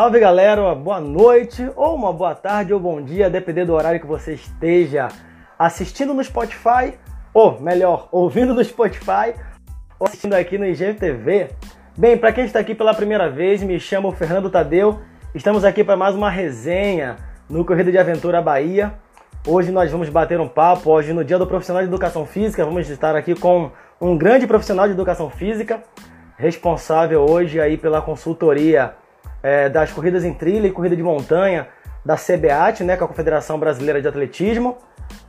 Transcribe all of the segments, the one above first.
Salve galera, boa noite, ou uma boa tarde, ou bom dia, dependendo do horário que você esteja assistindo no Spotify, ou melhor, ouvindo no Spotify, ou assistindo aqui no IGTV. Bem, para quem está aqui pela primeira vez, me chamo Fernando Tadeu, estamos aqui para mais uma resenha no Corrida de Aventura Bahia. Hoje nós vamos bater um papo, hoje no Dia do Profissional de Educação Física, vamos estar aqui com um grande profissional de Educação Física, responsável hoje aí pela consultoria é, das corridas em trilha e corrida de montanha da CBAT, né, com a Confederação Brasileira de Atletismo.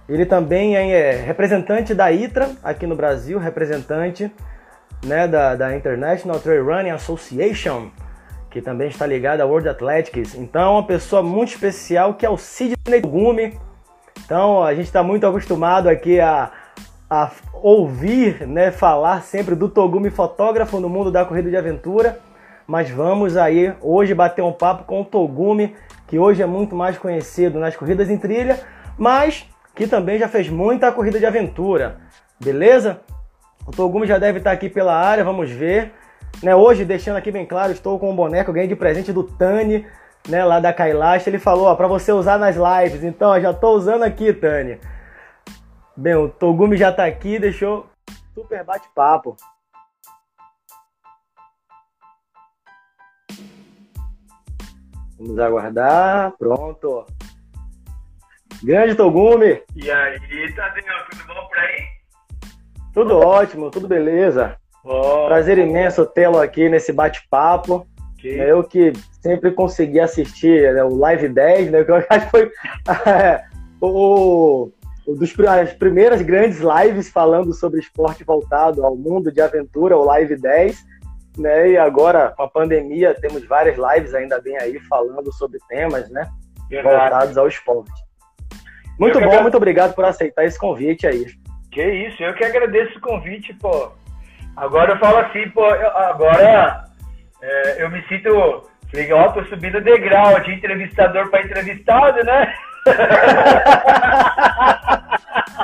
Ele também é representante da ITRA aqui no Brasil, representante né, da, da International Trail Running Association, que também está ligada à World Athletics. Então, é uma pessoa muito especial que é o Sidney Gumi. Então, a gente está muito acostumado aqui a, a ouvir né, falar sempre do Togumi fotógrafo no mundo da corrida de aventura mas vamos aí hoje bater um papo com o Togumi, que hoje é muito mais conhecido nas corridas em trilha, mas que também já fez muita corrida de aventura, beleza? O Togumi já deve estar aqui pela área, vamos ver. Né, hoje, deixando aqui bem claro, estou com um boneco, ganhei de presente do Tani, né, lá da Kailash. Ele falou, para você usar nas lives. Então, já estou usando aqui, Tani. Bem, o Togumi já está aqui, deixou super bate-papo. Vamos aguardar. Pronto. Grande Togumi. E aí, Tadeu, tudo bom por aí? Tudo ótimo, tudo beleza. Oh, Prazer imenso tê-lo aqui nesse bate-papo. Okay. Eu que sempre consegui assistir né, o Live 10, né? Que eu acho que foi é, o, o dos, as primeiras grandes lives falando sobre esporte voltado ao mundo de aventura, o Live 10 né? E agora, com a pandemia, temos várias lives ainda bem aí falando sobre temas, né? Verdade. Voltados ao esporte. Muito eu bom, muito obrigado por aceitar esse convite aí. Que isso, eu que agradeço o convite, pô. Agora eu falo assim, pô, eu, agora é, eu me sinto, legal, tô subindo degrau de entrevistador para entrevistado, né?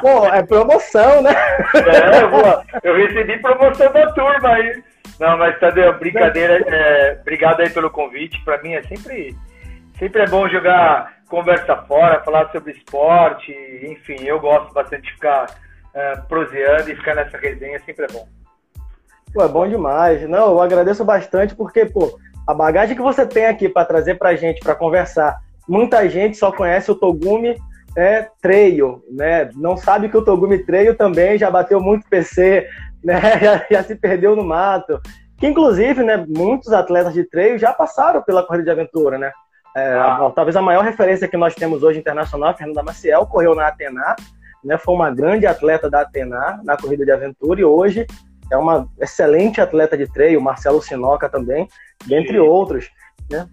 Pô, é promoção, né? É, pô, eu recebi promoção da turma aí. Não, mas Tadeu, brincadeira, é, obrigado aí pelo convite. Para mim é sempre, sempre é bom jogar conversa fora, falar sobre esporte, enfim, eu gosto bastante de ficar é, proseando e ficar nessa resenha, sempre é bom. Pô, é bom demais. Não, eu agradeço bastante porque, pô, a bagagem que você tem aqui para trazer pra gente, para conversar, muita gente só conhece o Togumi é, Trail, né? Não sabe que o Togumi Trail também já bateu muito PC, né? Já, já, se perdeu no mato. Que inclusive, né, muitos atletas de treino já passaram pela corrida de aventura, né? É, ah. talvez a maior referência que nós temos hoje internacional, Fernanda Maciel, correu na Atena, né? Foi uma grande atleta da Atena na corrida de aventura e hoje é uma excelente atleta de treino, Marcelo Sinoca também, dentre Sim. outros, né?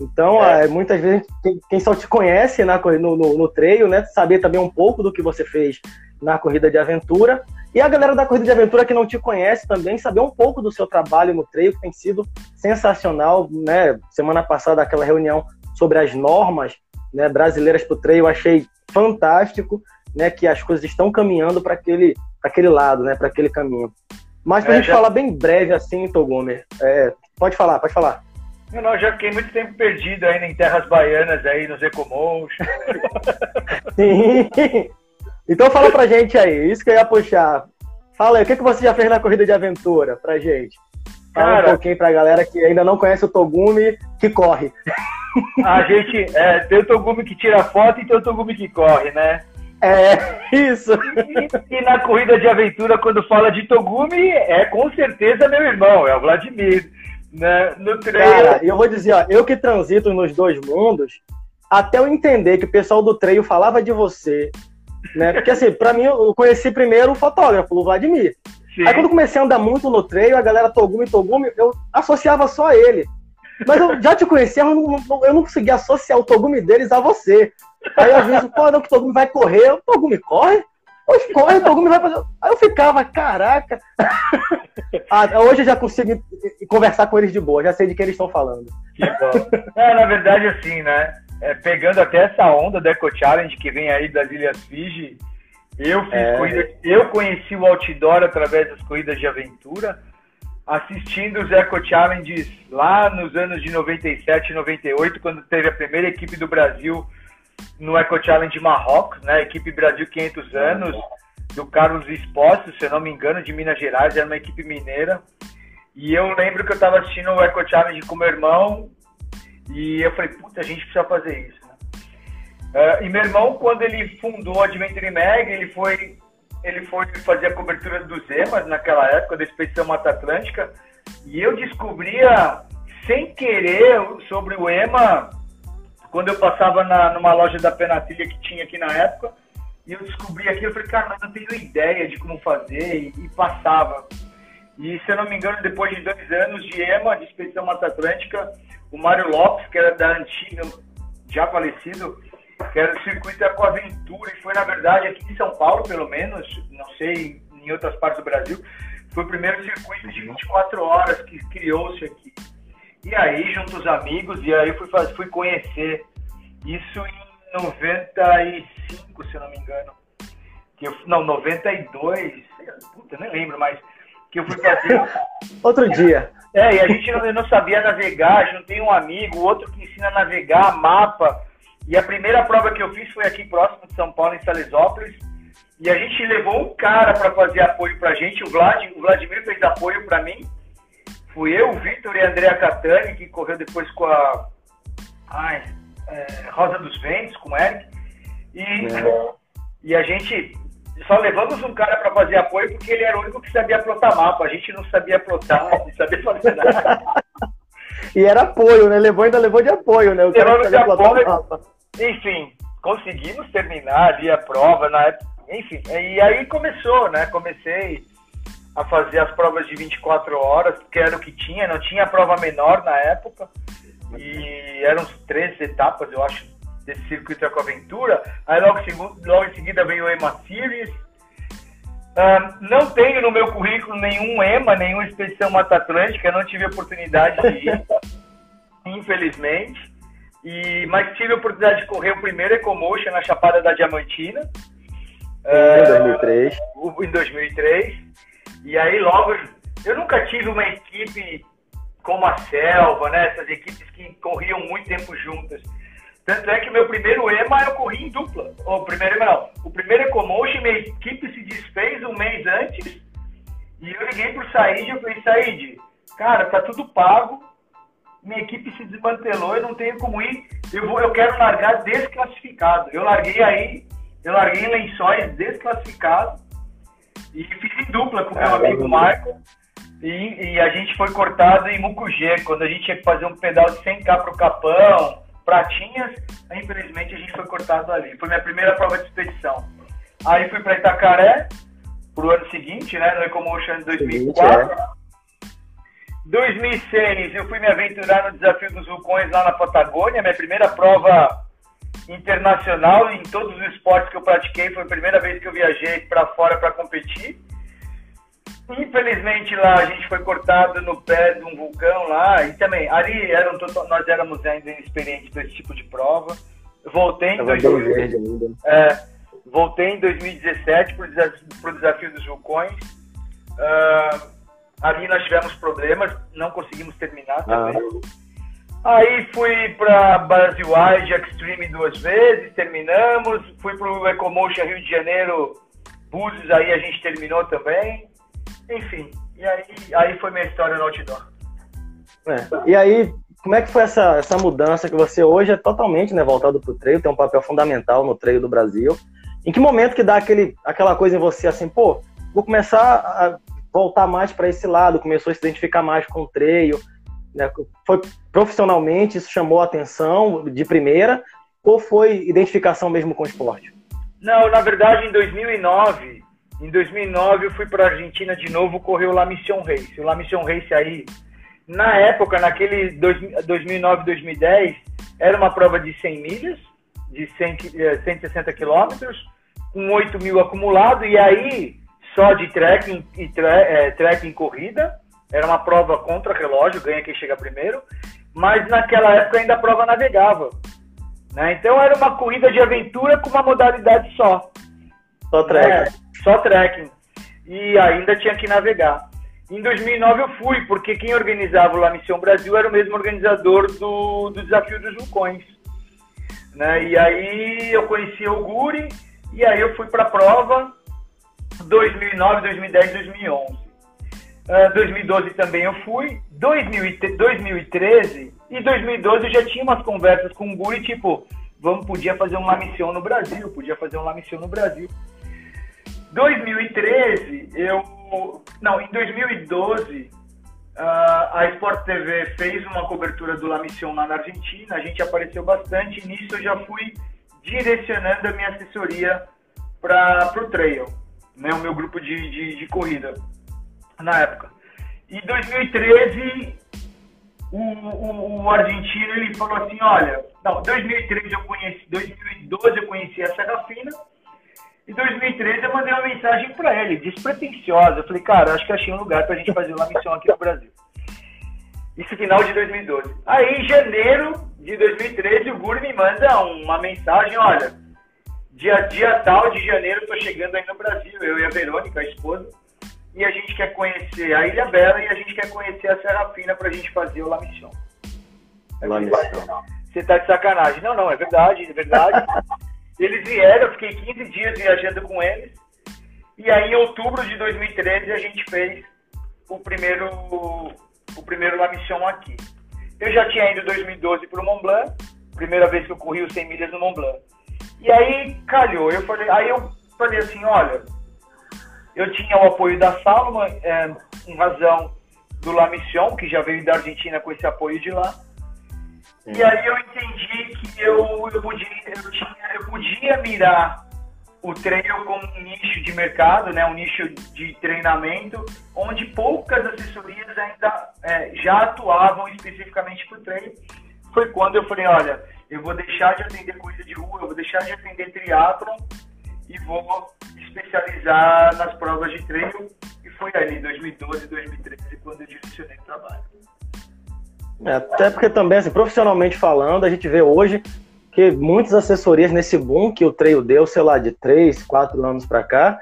Então, é. É, muitas vezes, quem, quem, só te conhece na, no, no, no treino, né? Saber também um pouco do que você fez na corrida de aventura. E a galera da corrida de aventura que não te conhece também, saber um pouco do seu trabalho no treino, que tem sido sensacional, né? Semana passada, aquela reunião sobre as normas né, brasileiras para o treino, eu achei fantástico, né? Que as coisas estão caminhando para aquele, aquele lado, né? Para aquele caminho. Mas para a é, gente já... falar bem breve assim, Togomer, é, pode falar, pode falar. Eu não, já fiquei muito tempo perdido ainda em terras baianas, aí nos Ecomotion. Sim. Então fala pra gente aí, isso que eu ia puxar. Fala aí, o que, que você já fez na corrida de aventura pra gente? Fala Cara, um pouquinho pra galera que ainda não conhece o Togumi que corre. A gente é, tem o Togumi que tira foto e tem o Togumi que corre, né? É, isso. E, e, na corrida de aventura, quando fala de Togumi, é com certeza meu irmão, é o Vladimir. Né? No treino. Cara, eu vou dizer, ó, eu que transito nos dois mundos, até eu entender que o pessoal do treino falava de você, né? Porque assim, pra mim, eu conheci primeiro o fotógrafo, o Vladimir. Sim. Aí quando comecei a andar muito no treino, a galera Togumi, Togumi, eu associava só a ele. Mas eu já te conhecia, eu não, eu não conseguia associar o Togumi deles a você. Aí às vezes, pô, não, que o Togumi vai correr, o Togumi corre? Hoje corre, o Togumi vai fazer. Aí eu ficava, caraca. ah, hoje eu já consigo conversar com eles de boa, já sei de que eles estão falando. Que bom. É, na verdade, assim, né? É, pegando até essa onda do Eco Challenge que vem aí das Ilhas Fiji, eu fiz é. corrida, eu conheci o outdoor através das corridas de aventura. assistindo os Eco Challenges lá nos anos de 97 e 98, quando teve a primeira equipe do Brasil no Eco Challenge Marrocos, né? Equipe Brasil 500 anos, do Carlos Espócio, se eu não me engano, de Minas Gerais, era uma equipe mineira. E eu lembro que eu estava assistindo o Eco Challenge com meu irmão e eu falei, puta, a gente precisa fazer isso. Né? Uh, e meu irmão, quando ele fundou a Adventure Mag, ele foi ele foi fazer a cobertura dos EMAs naquela época, da Expedição Mata Atlântica, e eu descobria, sem querer, sobre o EMA, quando eu passava na, numa loja da Penatilha que tinha aqui na época, e eu descobri aquilo, eu falei, cara, não tenho ideia de como fazer, e, e, passava. E, se eu não me engano, depois de dois anos de EMA, de Expedição Mata Atlântica, o Mário Lopes, que era da antiga, já falecido, que era o circuito Ecoaventura, e foi, na verdade, aqui em São Paulo, pelo menos, não sei em outras partes do Brasil, foi o primeiro circuito de 24 horas que criou-se aqui. E aí, junto os amigos, e aí fui, fui conhecer isso em 95, se eu não me engano. Que eu, não, 92, puta, nem lembro, mas que eu fui fazer. Outro dia. É, e a gente não, não sabia navegar, juntei um amigo, outro que ensina a navegar, mapa. E a primeira prova que eu fiz foi aqui próximo de São Paulo, em Salesópolis. E a gente levou um cara para fazer apoio para a gente, o, Vlad, o Vladimir fez apoio para mim. Fui eu, o Vitor e a Andrea Catani, que correu depois com a ai, é, Rosa dos Ventos, com o Eric. E, é. e a gente só levamos um cara para fazer apoio porque ele era o único que sabia plotar mapa. A gente não sabia plotar, não sabia fazer nada. e era apoio, né? Levou, ainda levou de apoio, né? O cara de apoio. Enfim, conseguimos terminar ali a prova na época. Enfim, e aí começou, né? Comecei a fazer as provas de 24 horas, que era o que tinha, não tinha prova menor na época. E eram três etapas, eu acho, desse circuito Ecoaventura. Aí logo, logo em seguida veio o EMA Series. Uh, não tenho no meu currículo nenhum EMA, nenhuma expedição Mata Atlântica, não tive oportunidade de ir, infelizmente. E, mas tive a oportunidade de correr o primeiro Ecomotion na Chapada da Diamantina. Em 2003. Uh, em 2003. E aí logo, eu nunca tive uma equipe como a Selva, né? Essas equipes que corriam muito tempo juntas. Tanto é que meu primeiro EMA eu corri em dupla. O primeiro EMA não. O primeiro Ecomotion, minha equipe se desfez um mês antes. E eu liguei pro Said e falei, Said, cara, tá tudo pago minha equipe se desmantelou, eu não tenho como ir, eu, vou, eu quero largar desclassificado. Eu larguei aí, eu larguei em lençóis desclassificado e fiz em dupla com o meu amigo Marco. E, e, a gente foi cortado em Mucugê, quando a gente tinha que fazer um pedal de 100k pro Capão, Pratinhas, infelizmente a gente foi cortado ali. Foi minha primeira prova de expedição. Aí fui para Itacaré, pro ano seguinte, né, no Ecomotion 2004. 2006, eu fui me aventurar no Desafio dos Vulcões lá na Patagônia, minha primeira prova internacional em todos os esportes que eu pratiquei, foi a primeira vez que eu viajei para fora para competir. Infelizmente lá a gente foi cortado no pé de um vulcão lá, e também, ali eram, nós éramos ainda inexperientes desse tipo de prova. Voltei em, 2000, é, voltei em 2017 para o desafio dos vulcões. Uh, Ali nós tivemos problemas, não conseguimos terminar também. Ah. Aí fui para Brasil Wide Extreme duas vezes, terminamos. Fui para o Ecomotion Rio de Janeiro, Búzios, aí a gente terminou também. Enfim, e aí, aí foi minha história no outdoor. É. E aí, como é que foi essa, essa mudança que você hoje é totalmente né, voltado para o treino, tem um papel fundamental no treino do Brasil. Em que momento que dá aquele, aquela coisa em você assim, pô, vou começar a voltar mais para esse lado, começou a se identificar mais com o treino, né? Foi profissionalmente, isso chamou a atenção de primeira, ou foi identificação mesmo com o esporte? Não, na verdade, em 2009, em 2009 eu fui para a Argentina de novo correr o La Mission Race. O La Mission Race aí, na época, naquele 2009, 2010, era uma prova de 100 milhas, de 100, 160 eh, quilômetros, com 8 mil acumulado, e aí só de trekking e tre é, trekking corrida. Era uma prova contra relógio, ganha quem chega primeiro. Mas naquela época ainda a prova navegava. Né? Então era uma corrida de aventura com uma modalidade só. Só trekking. É, só trekking. E ainda tinha que navegar. Em 2009 eu fui, porque quem organizava o La Mission Brasil era o mesmo organizador do, do Desafio dos Vulcões. Né? E aí eu conheci o Guri, e aí eu fui para a prova 2009, 2010, 2011. Uh, 2012 também eu fui. 2013 e 2012 eu já tinha umas conversas com o Guri, tipo, vamos, podia fazer uma missão no Brasil, podia fazer uma missão no Brasil. 2013, eu. Não, em 2012, uh, a Sport TV fez uma cobertura do La Mission lá na Argentina, a gente apareceu bastante, e nisso eu já fui direcionando a minha assessoria para o trail, né, o meu grupo de, de, de corrida na época. Em 2013, o, o, o, argentino ele falou assim, olha, não, 2013 eu conheci, 2012 eu conheci a Serafina, mensagem para ele, despretensiosa. Eu falei, cara, acho que achei um lugar para a gente fazer uma missão aqui no Brasil. Isso final de 2012. Aí, em janeiro de 2013, o Guri me manda uma mensagem, olha, dia, dia tal de janeiro eu tô chegando aí no Brasil, eu e a Verônica, a esposa, e a gente quer conhecer a Ilha Bela e a gente quer conhecer a Serra Fina pra gente fazer o La Mission. La Mission. Você tá de sacanagem. Não, não, é verdade, é verdade. eles vieram, eu fiquei 15 dias viajando com eles. E aí, em outubro de 2013, a gente fez o primeiro, o primeiro La Mission aqui. Eu já tinha ido em 2012 para o Mont Blanc, primeira vez que eu corri os 100 milhas no Mont Blanc. E aí, calhou. Eu falei, aí eu falei assim, olha, eu tinha o apoio da Salma, é, em razão do La Mission, que já veio da Argentina com esse apoio de lá. Sim. E aí eu entendi que eu, eu, podia, eu, tinha, eu podia mirar o treino como um nicho de mercado, né, um nicho de treinamento, onde poucas assessorias ainda é, já atuavam especificamente para o treino. Foi quando eu falei, olha, eu vou deixar de atender corrida de rua, eu vou deixar de atender triatlon e vou especializar nas provas de treino. E foi ali, 2012, 2013, quando eu direcionei o trabalho. É, até porque também, assim, profissionalmente falando, a gente vê hoje que muitas assessorias nesse boom que o treino deu, sei lá, de 3, 4 anos para cá,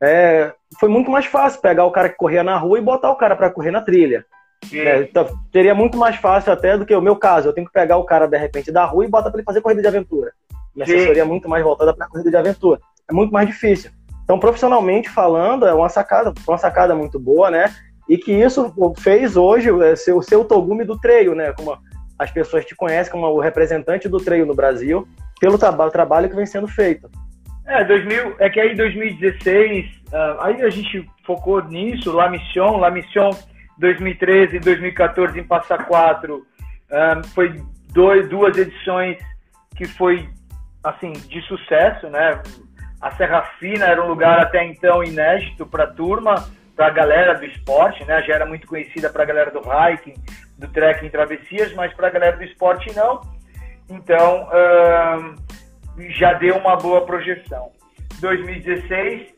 é, foi muito mais fácil pegar o cara que corria na rua e botar o cara para correr na trilha. É, seria muito mais fácil até do que o meu caso. Eu tenho que pegar o cara, de repente, da rua e botar para ele fazer corrida de aventura. Minha Sim. assessoria é muito mais voltada para corrida de aventura é muito mais difícil. Então, profissionalmente falando, é uma sacada, uma sacada muito boa, né? E que isso fez hoje é, ser o seu Togumi do treino, né? Como as pessoas te conhecem como o representante do treino no Brasil, pelo tra trabalho que vem sendo feito. É, 2000, é que aí 2016, uh, ah, aí a gente focou nisso, La Mission, La Mission 2013 e 2014 em Passa Quatro, uh, foi dois, duas edições que foi, assim, de sucesso, né? A Serra Fina era um lugar até então inédito para a turma, para a galera do esporte, né? Já era muito conhecida para a galera do hiking, do trekking travessias, mas para a galera do esporte não. Então, hum, já deu uma boa projeção. 2016,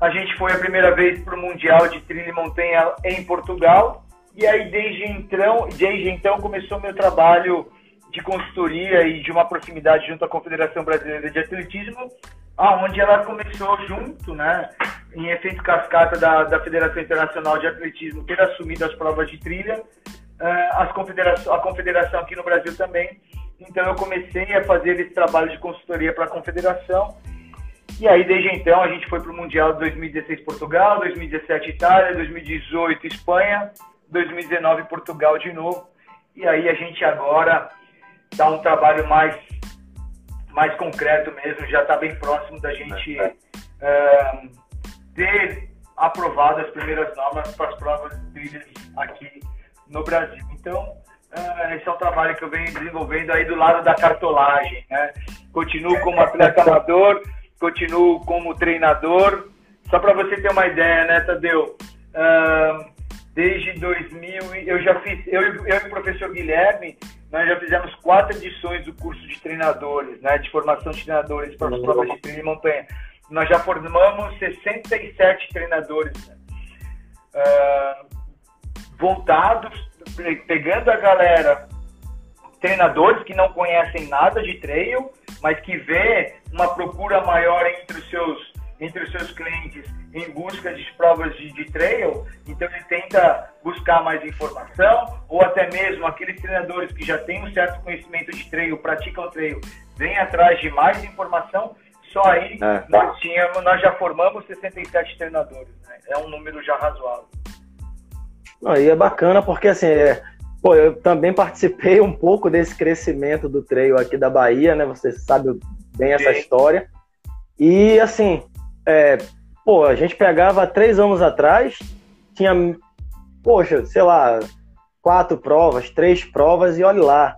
a gente foi a primeira vez para o Mundial de Trilha e Montanha em Portugal. E aí, desde então, desde então começou meu trabalho de consultoria e de uma proximidade junto à Confederação Brasileira de Atletismo, aonde ela começou junto, né, em efeito cascata da, da Federação Internacional de Atletismo ter assumido as provas de trilha, as confederação, a confederação aqui no Brasil também. Então eu comecei a fazer esse trabalho de consultoria para a confederação. E aí desde então a gente foi para o Mundial de 2016 Portugal, 2017 Itália, 2018 Espanha, 2019 Portugal de novo. E aí a gente agora dá um trabalho mais mais concreto mesmo, já está bem próximo da gente é, ter aprovado as primeiras normas para as provas de trilhas aqui no Brasil. Então, é, esse é um trabalho que eu venho desenvolvendo aí do lado da cartolagem. Né? Continuo como atleta amador, continuo como treinador. Só para você ter uma ideia, né, Tadeu? Uh, desde 2000, eu já fiz, eu, eu e o professor Guilherme, nós já fizemos quatro edições do curso de treinadores, né, de formação de treinadores para as provas de trilha e montanha. Nós já formamos 67 treinadores né, uh, voltados, pegando a galera, treinadores que não conhecem nada de trail, mas que vê uma procura maior entre os seus entre os seus clientes em busca de provas de, de trail, então ele tenta buscar mais informação, ou até mesmo aqueles treinadores que já têm um certo conhecimento de trail, praticam trail, vêm atrás de mais informação, só aí é. nós, tínhamos, nós já formamos 67 treinadores, né? é um número já razoável. Aí é bacana porque assim, é, pô, eu também participei um pouco desse crescimento do trail aqui da Bahia, né? Você sabe bem essa Sim. história. E assim, é, pô, a gente pegava três anos atrás, tinha, poxa, sei lá, quatro provas, três provas e olha lá.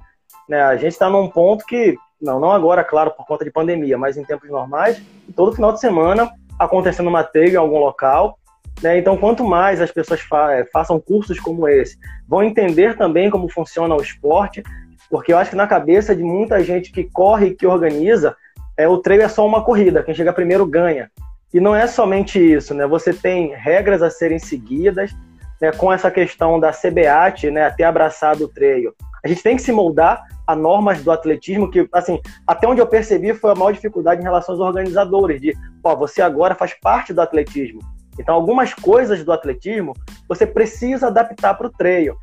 Né? A gente está num ponto que, não, não agora, claro, por conta de pandemia, mas em tempos normais, todo final de semana acontecendo uma trilha em algum local né? Então, quanto mais as pessoas fa é, façam cursos como esse, vão entender também como funciona o esporte, porque eu acho que na cabeça de muita gente que corre e que organiza, é, o treino é só uma corrida, quem chega primeiro ganha. E não é somente isso, né? Você tem regras a serem seguidas, né? com essa questão da CBAT, né? ter abraçado o treino. A gente tem que se moldar a normas do atletismo, que, assim, até onde eu percebi foi a maior dificuldade em relação aos organizadores, de, ó, você agora faz parte do atletismo. Então, algumas coisas do atletismo você precisa adaptar para o treino.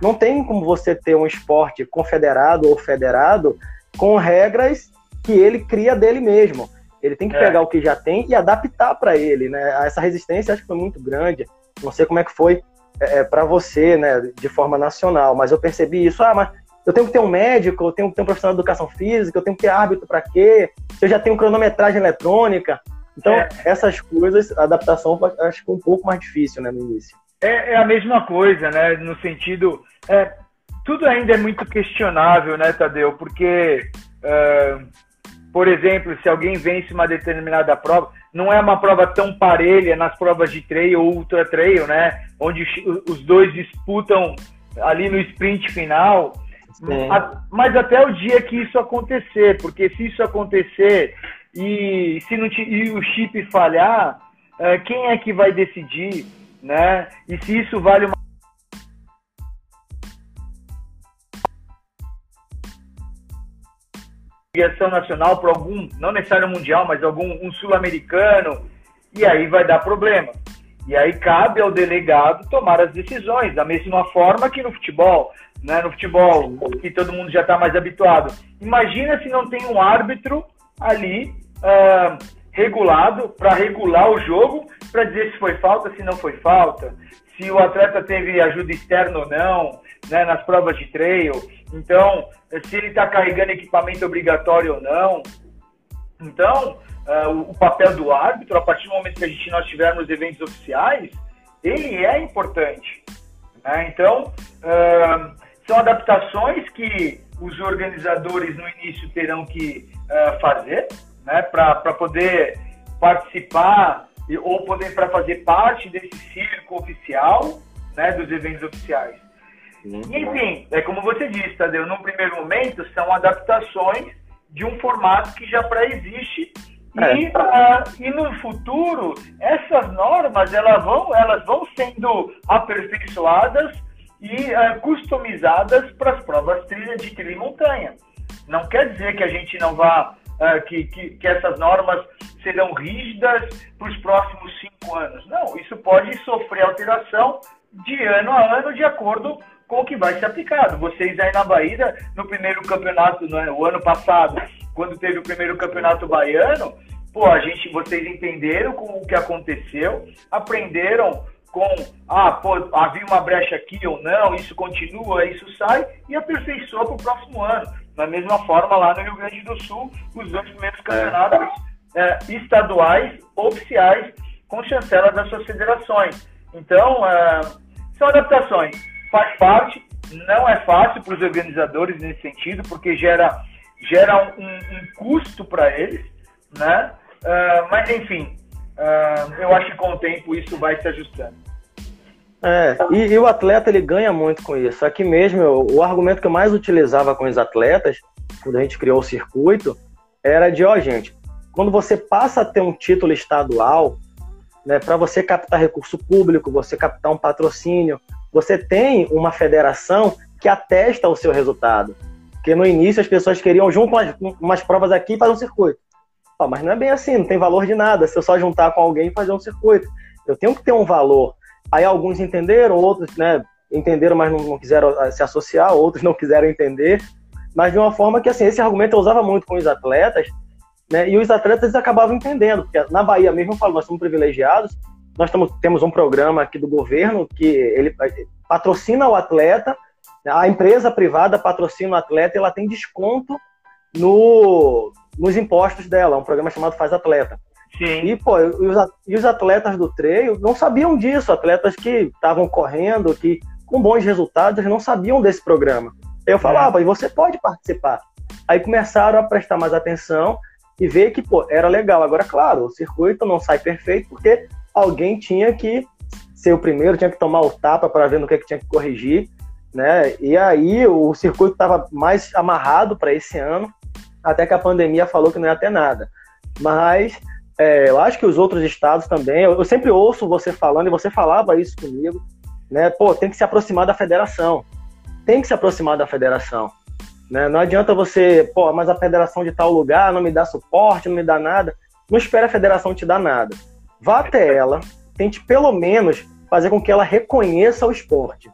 Não tem como você ter um esporte confederado ou federado com regras que ele cria dele mesmo. Ele tem que é. pegar o que já tem e adaptar para ele, né? Essa resistência acho que foi muito grande. Não sei como é que foi é, é para você, né, de forma nacional, mas eu percebi isso. Ah, mas eu tenho que ter um médico, eu tenho que ter um profissional de educação física, eu tenho que ter árbitro para quê? Eu já tenho cronometragem eletrônica, então, é. essas coisas, a adaptação acho que é um pouco mais difícil, né, no início. É, é a mesma coisa, né, no sentido... É, tudo ainda é muito questionável, né, Tadeu? Porque, é, por exemplo, se alguém vence uma determinada prova, não é uma prova tão parelha nas provas de trail ou ultra trail, né? Onde os dois disputam ali no sprint final. Mas até o dia que isso acontecer, porque se isso acontecer e se não e o chip falhar, é, quem é que vai decidir, né? E se isso vale uma ligação nacional para algum, não necessário mundial, mas algum um sul-americano, e aí vai dar problema. E aí cabe ao delegado tomar as decisões, da mesma forma que no futebol, né? No futebol que todo mundo já está mais habituado. Imagina se não tem um árbitro ali uh, regulado para regular o jogo, para dizer se foi falta, se não foi falta, se o atleta teve ajuda externa ou não, né, nas provas de trail. Então, se ele está carregando equipamento obrigatório ou não. Então, uh, o, papel do árbitro, a partir do momento que a gente nós tivermos eventos oficiais, ele é importante. Né? Então, uh, são adaptações que os organizadores no início terão que uh, fazer, né, para poder participar ou poder para fazer parte desse circo oficial, né, dos eventos oficiais. Uhum. Enfim, é como você disse, Tadeu, num primeiro momento são adaptações de um formato que já pré-existe é. e, uh, e no futuro essas normas elas vão, elas vão sendo aperfeiçoadas e uh, customizadas para as provas trilha de trilha e montanha. Não quer dizer que a gente não vá uh, que, que, que essas normas serão rígidas para os próximos cinco anos. Não, isso pode sofrer alteração de ano a ano de acordo com o que vai ser aplicado. Vocês aí na Bahia, no primeiro campeonato, no, o ano passado, quando teve o primeiro campeonato baiano, pô, a gente, vocês entenderam com o que aconteceu, aprenderam com, ah, pô, havia uma brecha aqui ou não, isso continua, isso sai, e aperfeiçoou para o próximo ano. Da mesma forma, lá no Rio Grande do Sul, os dois primeiros campeonatos é, estaduais oficiais com chancela das suas federações. Então, é, são adaptações. Faz parte, não é fácil para os organizadores nesse sentido, porque gera, gera um, um custo para eles, né? Uh, mas, enfim, uh, eu acho que com o tempo isso vai se ajustando. É, e, e, o atleta ele ganha muito com isso. Aqui mesmo, eu, o argumento que eu mais utilizava com os atletas, quando a gente criou o circuito, era de, ó, gente, quando você passa a ter um título estadual, né, para você captar recurso público, você captar um patrocínio, você tem uma federação que atesta o seu resultado. Porque no início as pessoas queriam junto umas, umas provas aqui para um circuito. Oh, mas não é bem assim, não tem valor de nada se eu só juntar com alguém e fazer um circuito. Eu tenho que ter um valor. Aí alguns entenderam, outros né, entenderam, mas não, não quiseram ah, se associar, outros não quiseram entender. Mas de uma forma que, assim, esse argumento eu usava muito com os atletas, né, e os atletas acabavam entendendo, porque na Bahia mesmo eu falo, nós somos privilegiados, nós tamo, temos um programa aqui do governo que ele patrocina o atleta, a empresa privada patrocina o atleta e ela tem desconto no, nos impostos dela, um programa chamado Faz Atleta. Sim. E, pô, e os, atletas do treino não sabiam disso, atletas que estavam correndo, que com bons resultados, não sabiam desse programa. Eu falava, é. e você pode participar. Aí começaram a prestar mais atenção e ver que, pô, era legal. Agora, claro, o circuito não sai perfeito porque alguém tinha que ser o primeiro, tinha que tomar o tapa para ver no que, é que tinha que corrigir, né? E aí o circuito estava mais amarrado para esse ano até que a pandemia falou que não ia ter nada. Mas é, eu acho que os outros estados também, eu, eu, sempre ouço você falando, e você falava isso comigo, né? Pô, tem que se aproximar da federação. Tem que se aproximar da federação. Né? Não adianta você, pô, mas a federação de tal lugar não me dá suporte, não me dá nada. Não espere a federação te dar nada. Vá até ela, tente pelo menos fazer com que ela reconheça o esporte.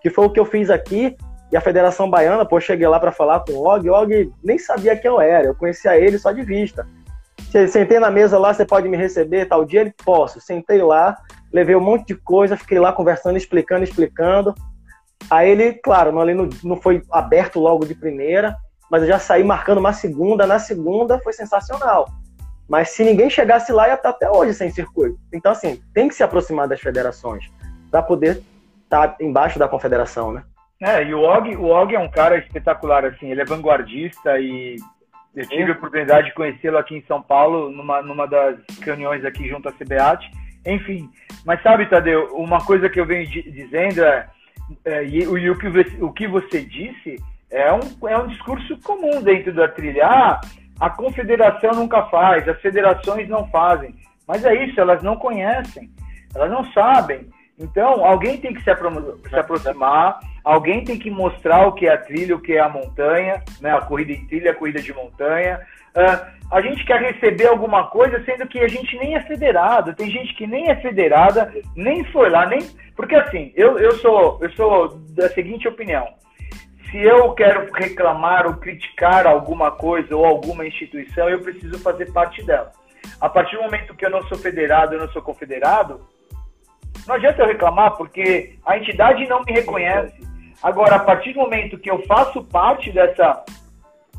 Que foi o que eu fiz aqui e a Federação Baiana, pô, cheguei lá para falar com o Og, o Og nem sabia quem eu era, eu conhecia ele só de vista. Sentei na mesa lá, você pode me receber tal dia? Ele, posso. Sentei lá, levei um monte de coisa, fiquei lá conversando, explicando, explicando. Aí ele, claro, não, não, não foi aberto logo de primeira, mas eu já saí marcando uma segunda. Na segunda foi sensacional. Mas se ninguém chegasse lá, ia estar até hoje sem circuito. Então, assim, tem que se aproximar das federações para poder estar tá embaixo da confederação, né? É, e o Og, o Og é um cara espetacular, assim, ele é vanguardista e eu tive a oportunidade de conhecê-lo aqui em São Paulo, numa, numa das reuniões aqui junto à CBAT. Enfim, mas sabe, Tadeu, uma coisa que eu venho dizendo é, é e, e, o, que você, o que você disse é um, é um discurso comum dentro da trilha. Ah, a confederação nunca faz, as federações não fazem. Mas é isso, elas não conhecem, elas não sabem. Então, alguém tem que se, apro se aproximar, alguém tem que mostrar o que é a trilha, o que é a montanha, né? a corrida em trilha, a corrida de montanha. Uh, a gente quer receber alguma coisa, sendo que a gente nem é federado. Tem gente que nem é federada, nem foi lá, nem. Porque assim, eu, eu, sou, eu sou da seguinte opinião. Se eu quero reclamar ou criticar alguma coisa ou alguma instituição, eu preciso fazer parte dela. A partir do momento que eu não sou federado, eu não sou confederado, não adianta eu reclamar porque a entidade não me reconhece. Agora, a partir do momento que eu faço parte dessa,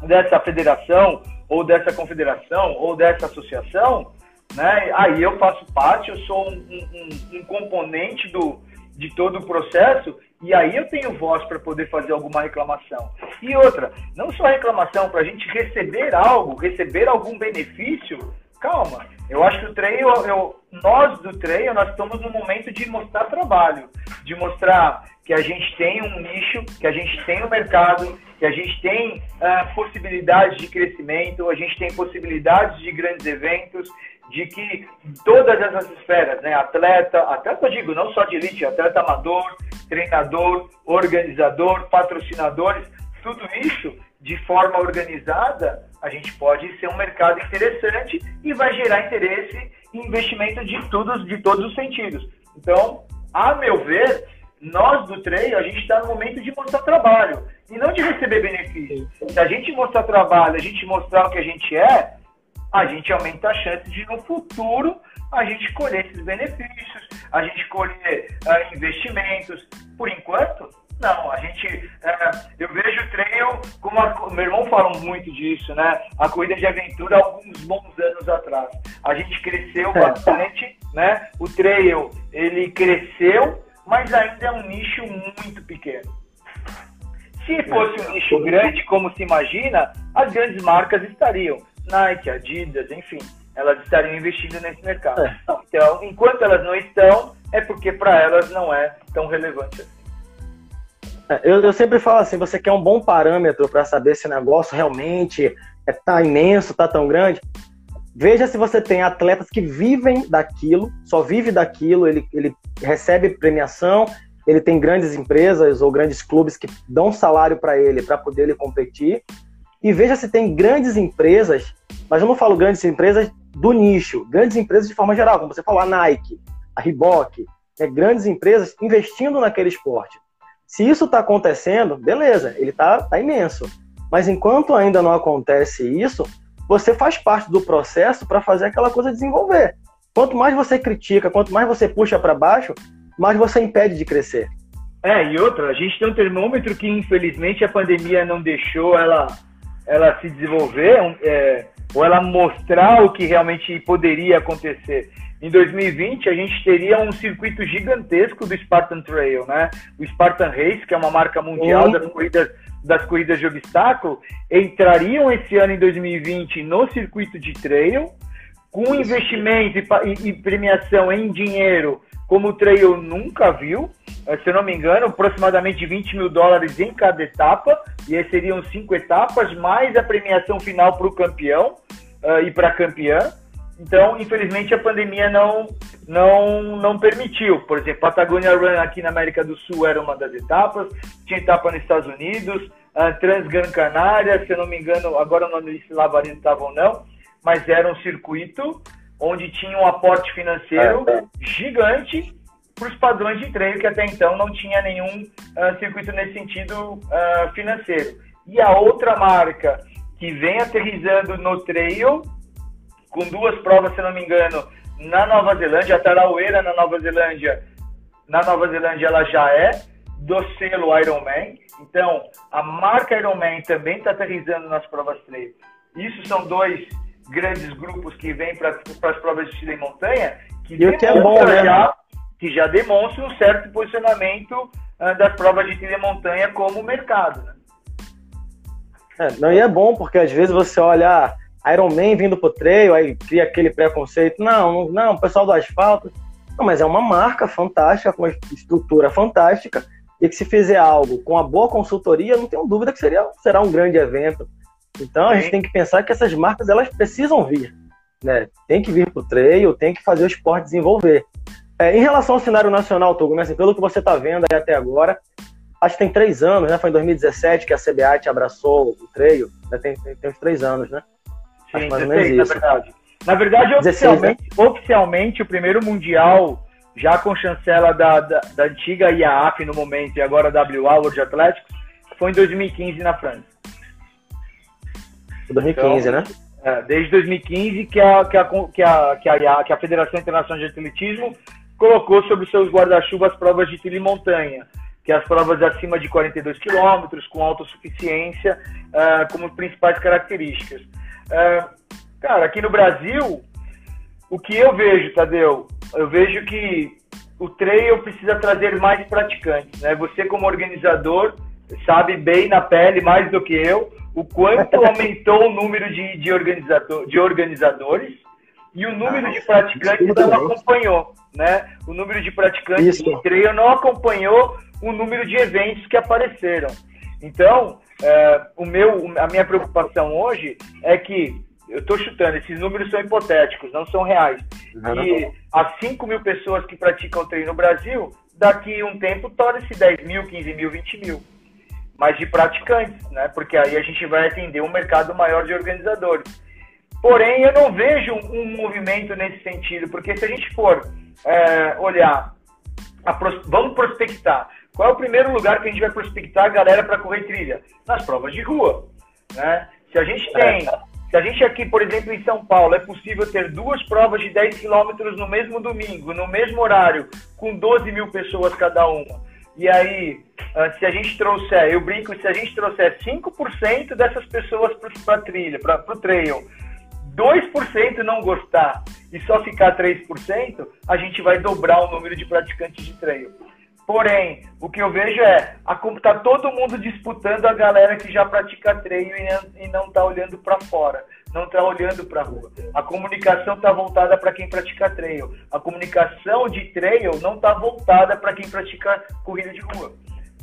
dessa federação, ou dessa confederação, ou dessa associação, né, aí eu faço parte, eu sou um, um, um componente do, de todo o processo, e aí eu tenho voz para poder fazer alguma reclamação. E outra, não só reclamação, para a gente receber algo, receber algum benefício, calma. Eu acho que o treino, eu, nós do treino, nós estamos no momento de mostrar trabalho, de mostrar que a gente tem um nicho, que a gente tem um mercado, que a gente tem uh, possibilidades de crescimento, a gente tem possibilidades de grandes eventos, de que todas essas esferas, né, atleta, atleta eu digo, não só de elite, atleta amador, treinador, organizador, patrocinadores, tudo isso de forma organizada, a gente pode ser um mercado interessante e vai gerar interesse e investimento de, todos de todos os sentidos. Então, a meu ver, nós do treino, a gente está no momento de mostrar trabalho e não de receber benefício. Se a gente mostrar trabalho, a gente mostrar o que a gente é, a gente aumenta a chance de no futuro a gente colher esses benefícios, a gente colher uh, investimentos. Por enquanto, não, a gente. É, eu vejo o treino como. A, meu irmão muito disso, né? A corrida de aventura há alguns bons anos atrás. A gente cresceu é. bastante, né? O trail, ele cresceu, mas ainda é um nicho muito pequeno. Se fosse um nicho grande, como se imagina, as grandes marcas estariam. Nike, Adidas, enfim, elas estariam investindo nesse mercado. É. Então, enquanto elas não estão, é porque para elas não é tão relevante assim. Eu, eu, sempre falo assim, você quer um bom parâmetro para saber se o negócio realmente está é, imenso, está tão grande. Veja se você tem atletas que vivem daquilo, só vive daquilo, ele, ele recebe premiação, ele tem grandes empresas ou grandes clubes que dão salário para ele para poder ele competir. e veja se tem grandes empresas, mas eu não falo grandes empresas do nicho, grandes empresas de forma geral, como você falou, a Nike, a Reebok, né, grandes empresas investindo naquele esporte. Se isso está acontecendo, beleza, ele está tá imenso. Mas enquanto ainda não acontece isso, você faz parte do processo para fazer aquela coisa desenvolver. Quanto mais você critica, quanto mais você puxa para baixo, mais você impede de crescer. É, e outra, a gente tem um termômetro que infelizmente a pandemia não deixou ela, ela se desenvolver, é, ou ela mostrar o que realmente poderia acontecer. Em 2020, a gente teria um circuito gigantesco do Spartan Trail, né? O Spartan Race, que é uma marca mundial das corridas, das corridas de obstáculo, entrariam esse ano em 2020 no circuito de trail, com investimento e, e premiação em dinheiro como o trail nunca viu. Eh, se eu não me engano, aproximadamente 20 mil dólares em cada etapa, e aí seriam cinco etapas, mais a premiação final para o campeão uh, e para a campeã. Então, infelizmente, a pandemia não, não, não permitiu. Por exemplo, Patagonia Run aqui na América do Sul era uma das etapas, tinha etapa nos Estados Unidos, Transgran Canária, se eu não me engano, agora não sei se Lavarino estava ou não, mas era um circuito onde tinha um aporte financeiro é, é. gigante para os padrões de treino, que até então não tinha nenhum uh, circuito nesse sentido uh, financeiro. E a outra marca que vem aterrizando no trail com duas provas, se não me engano, na Nova Zelândia, a Taraueira na Nova Zelândia, na Nova Zelândia ela já é do selo Ironman. Então, a marca Ironman também está aterrizando nas provas trail. Isso são dois grandes grupos que vêm para as provas de estilo em montanha, que, que, é bom, né? já, que já demonstram um certo posicionamento uh, das provas de trilha montanha como mercado. Né? É, não, e é bom, porque às vezes você olha, Iron Man vindo pro trail, aí cria aquele preconceito. Não, não, o pessoal do asfalto. Não, mas é uma marca fantástica, com uma estrutura fantástica, e que se fizer algo com a boa consultoria, não tenho dúvida que seria, será um grande evento. Então a gente tem que pensar que essas marcas elas precisam vir. Né? Tem que vir pro trail, tem que fazer o esporte desenvolver. É, em relação ao cenário nacional, Togo, né, assim, pelo que você está vendo até agora, acho que tem três anos, né? Foi em 2017 que a CBAT abraçou o trail. Né? Tem, tem, tem uns três anos, né? Sim, menos isso. Na verdade, na verdade 16, oficialmente, né? oficialmente, o primeiro mundial, já com chancela da, da, da antiga IAAF no momento e agora WA, World Athletics, foi em 2015 na França. 2015, então, né? É, desde 2015 que a, que, a, que, a, que, a, que a Federação Internacional de Atletismo colocou sobre seus guarda-chuva as provas de trilha e montanha que é as provas acima de 42 quilômetros, com autossuficiência, uh, como principais características. Uh, cara, aqui no Brasil, o que eu vejo, Tadeu, eu vejo que o trail precisa trazer mais praticantes. Né? Você, como organizador, sabe bem na pele, mais do que eu, o quanto aumentou o número de, de, organizador, de organizadores e o número ah, de praticantes não acompanhou. Né? O número de praticantes Isso. de trail não acompanhou o número de eventos que apareceram. Então, é, o meu, a minha preocupação hoje é que, eu estou chutando, esses números são hipotéticos, não são reais. E as 5 mil pessoas que praticam treino no Brasil, daqui a um tempo torna-se 10 mil, 15 mil, 20 mil. Mas de praticantes, né? Porque aí a gente vai atender um mercado maior de organizadores. Porém, eu não vejo um movimento nesse sentido, porque se a gente for é, olhar, pros, vamos prospectar. Qual é o primeiro lugar que a gente vai prospectar a galera para correr trilha? Nas provas de rua. Né? Se a gente tem, se a gente aqui, por exemplo, em São Paulo, é possível ter duas provas de 10 quilômetros no mesmo domingo, no mesmo horário, com 12 mil pessoas cada uma. E aí, ah, se a gente trouxer, eu brinco, se a gente trouxer 5% dessas pessoas para a trilha, para o trail, 2% não gostar e só ficar 3%, a gente vai dobrar o número de praticantes de trail. Porém, o que eu vejo é tá todo mundo disputando a galera que já pratica treino e não está olhando para fora, não está olhando para a rua. A comunicação está voltada para quem pratica treino. A comunicação de treino não está voltada para quem pratica corrida de rua.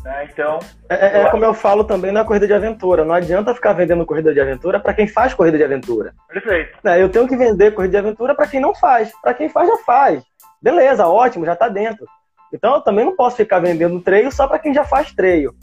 Né? Então, é, é, é como eu falo também na corrida de aventura. Não adianta ficar vendendo corrida de aventura para quem faz corrida de aventura. Perfeito. É, eu tenho que vender corrida de aventura para quem não faz. Para quem faz já faz. Beleza, ótimo, já está dentro. Então eu também não posso ficar vendendo treio só para quem já faz treio.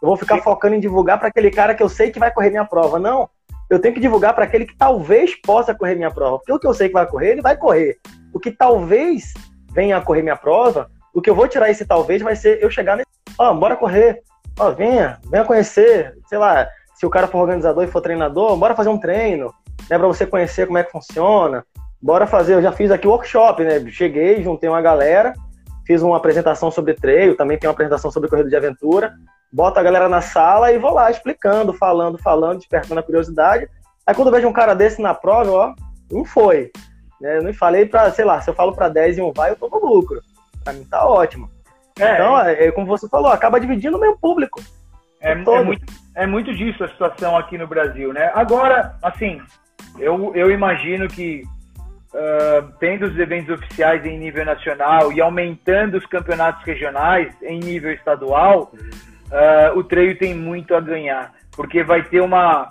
Eu vou ficar focando em divulgar para aquele cara que eu sei que vai correr minha prova. Não. Eu tenho que divulgar para aquele que talvez possa correr minha prova. Porque o que eu sei que vai correr, ele vai correr. O que talvez venha a correr minha prova, o que eu vou tirar esse talvez vai ser eu chegar nesse. Ó, oh, bora correr. Ó, oh, venha, venha conhecer. Sei lá, se o cara for organizador e for treinador, bora fazer um treino, né, para você conhecer como é que funciona. Bora fazer, eu já fiz aqui workshop, né? Cheguei, juntei uma galera, fiz uma apresentação sobre treino, também tem uma apresentação sobre corrida de aventura. Boto a galera na sala e vou lá explicando, falando, falando, despertando a curiosidade. Aí quando eu vejo um cara desse na prova, ó, não foi. Né? Eu não falei para, sei lá, se eu falo para 10 e um vai, eu tô no lucro. Pra mim tá ótimo. É, então, é, é, como você falou, acaba dividindo o mesmo público. É, é, muito, é muito disso a situação aqui no Brasil, né? Agora, assim, eu, eu imagino que uh, tendo os eventos oficiais em nível nacional e aumentando os campeonatos regionais em nível estadual, uh, o treino tem muito a ganhar, porque vai ter uma,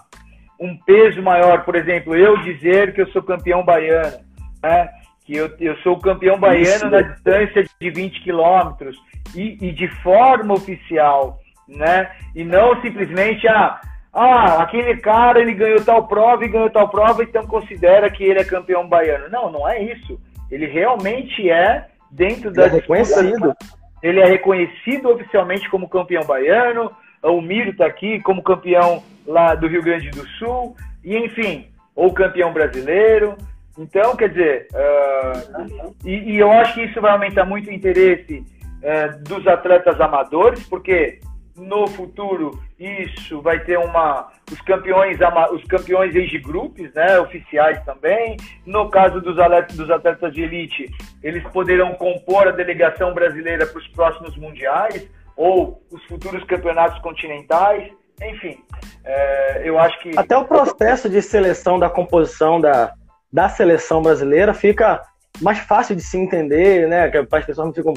um peso maior. Por exemplo, eu dizer que eu sou campeão baiano, né? que eu, eu sou campeão baiano Isso. na distância de 20 quilômetros e, e de forma oficial, né? E não simplesmente ah, ah, aquele cara ele ganhou tal prova e ganhou tal prova, então considera que ele é campeão baiano. Não, não é isso. Ele realmente é dentro da. Ele é reconhecido. Ele é reconhecido oficialmente como campeão baiano. O Miro está aqui como campeão lá do Rio Grande do Sul. E enfim, ou campeão brasileiro. Então, quer dizer, uh, e, e, eu acho que isso vai aumentar muito o interesse uh, dos atletas amadores, porque no futuro isso vai ter uma os campeões os campeões age groups né oficiais também. No caso dos atletas, dos atletas de elite eles poderão compor a delegação brasileira para os próximos mundiais ou os futuros campeonatos continentais. Enfim é, eu acho que até o processo de seleção da composição da, da seleção brasileira fica mais fácil de se entender né que as pessoas não ficam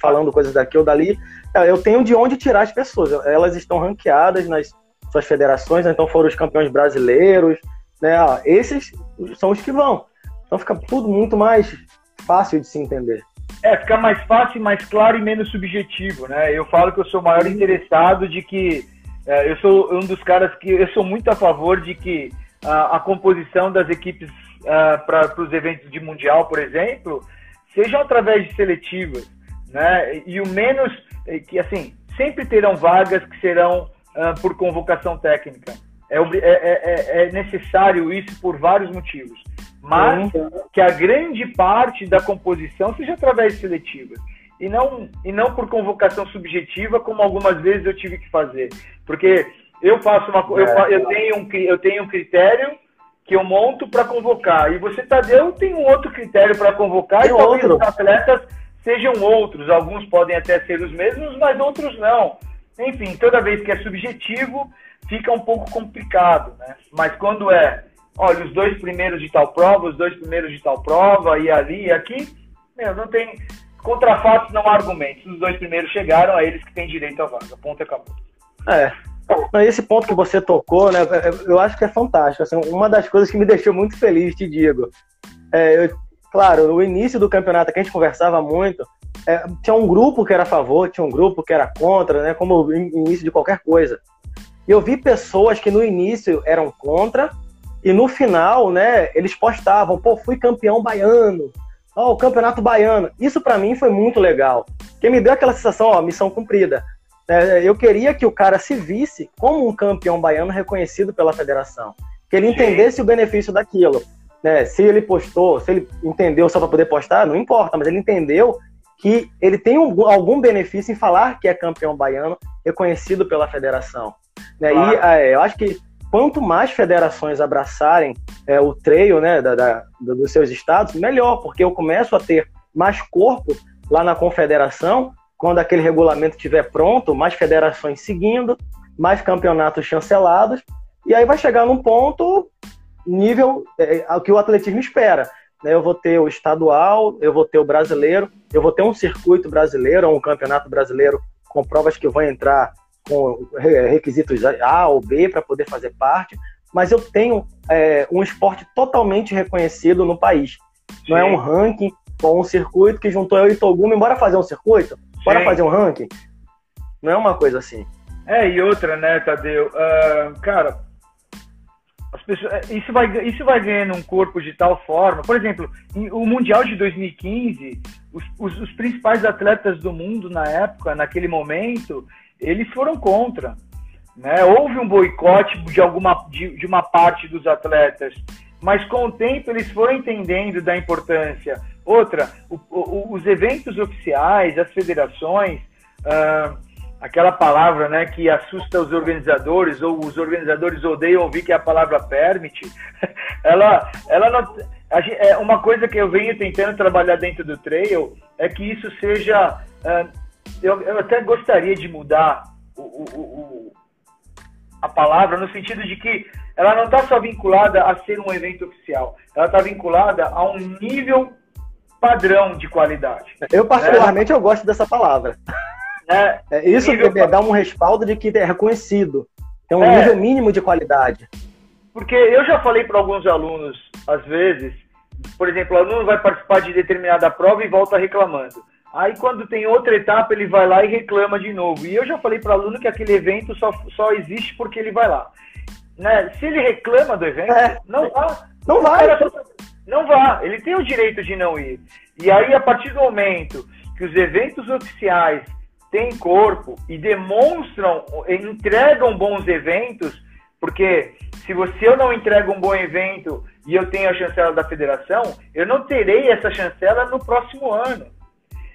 falando coisas daqui ou dali, é, eu tenho de onde tirar as pessoas. Elas estão ranqueadas nas suas federações, então foram os campeões brasileiros, né? Esses são os que vão. Então fica tudo muito mais fácil de se entender. É, fica mais fácil, mais claro e menos subjetivo, né? Eu falo que eu sou o maior interessado de que é, eu sou um dos caras que eu sou muito a favor de que a, a composição das equipes uh, para os eventos de mundial, por exemplo, sejam através de seletivas né? E o menos eh, que assim sempre terão vagas que serão uh, por convocação técnica. É, é, é, é, necessário isso por vários motivos, mas uhum. que a grande parte da composição seja através de seletivas e não e não por convocação subjetiva como algumas vezes eu tive que fazer, porque eu faço uma eu, é. eu tenho um eu tenho um critério que eu monto para convocar e você Tadeu tem um outro critério para convocar tem e talvez outro. os atletas sejam outros. Alguns podem até ser os mesmos, mas outros não. Enfim, toda vez que é subjetivo, fica um pouco complicado, né? Mas quando é, olha, os dois primeiros de tal prova, os dois primeiros de tal prova, e ali e aqui, meu, não tem. Contra fatos não há argumentos. Os dois primeiros chegaram, a eles que têm direito à vaga. Ponto acabou. É. Esse ponto que você tocou, né, eu acho que é fantástico. Assim, uma das coisas que me deixou muito feliz, te digo. É, eu claro, no início do campeonato que a gente conversava muito, é, tinha um grupo que era a favor, tinha um grupo que era contra, né? Como o início de qualquer coisa. E eu vi pessoas que no início eram contra e no final, né, eles postavam, pô, fui campeão baiano, ó, o campeonato baiano. Isso para mim foi muito legal, que me deu aquela sensação, ó, missão cumprida. É, eu queria que o cara se visse como um campeão baiano reconhecido pela federação, que ele entendesse o benefício daquilo né, se ele postou, se ele entendeu só para poder postar, não importa, mas ele entendeu que ele tem um, algum benefício em falar que é campeão baiano, reconhecido pela federação. Né? Claro. E é, eu acho que quanto mais federações abraçarem é, o treino né, da, da, dos seus estados, melhor, porque eu começo a ter mais corpo lá na confederação, quando aquele regulamento estiver pronto, mais federações seguindo, mais campeonatos chancelados, e aí vai chegar num ponto nível é, é, que o atletismo espera. Né? Eu vou ter o estadual, eu vou ter o brasileiro, eu vou ter um circuito brasileiro, um campeonato brasileiro com provas que vão entrar com requisitos A ou B para poder fazer parte, mas eu tenho é, um esporte totalmente reconhecido no país. Sim. Não é um ranking com um circuito que juntou eu e Togumi, bora fazer um circuito? Bora Sim. fazer um ranking? Não é uma coisa assim. É, e outra, né, Tadeu? Uh, cara, pessoas, é, isso, vai, isso vai ganhando um corpo de tal forma. Por exemplo, o Mundial de 2015, os, os, os principais atletas do mundo na época, naquele momento, eles foram contra. Né? Houve um boicote de, alguma, de, de uma parte dos atletas, mas com o tempo eles foram entendendo da importância. Outra, o, o, os eventos oficiais, as federações, uh, aquela palavra né, que assusta os organizadores, ou os organizadores odeiam ouvir que é a palavra permite, ela, ela não, é uma coisa que eu venho tentando trabalhar dentro do trail é que isso seja. Uh, eu, eu, até gostaria de mudar o, o, o, a palavra no sentido de que ela não está só vinculada a ser um evento oficial, ela está vinculada a um nível padrão de qualidade. Eu particularmente né? eu gosto dessa palavra. É, é isso nível... dá um respaldo de que é reconhecido. Tem um é, nível mínimo de qualidade. Porque eu já falei para alguns alunos, às vezes, por exemplo, o aluno vai participar de determinada prova e volta reclamando. Aí quando tem outra etapa, ele vai lá e reclama de novo. E eu já falei para o aluno que aquele evento só, só existe porque ele vai lá. Né? Se ele reclama do evento, é. não vá. Não vai. Não vá. Ele tem o direito de não ir. E aí, a partir do momento que os eventos oficiais têm corpo e demonstram, entregam bons eventos, porque se você eu não entrego um bom evento e eu tenho a chancela da federação, eu não terei essa chancela no próximo ano.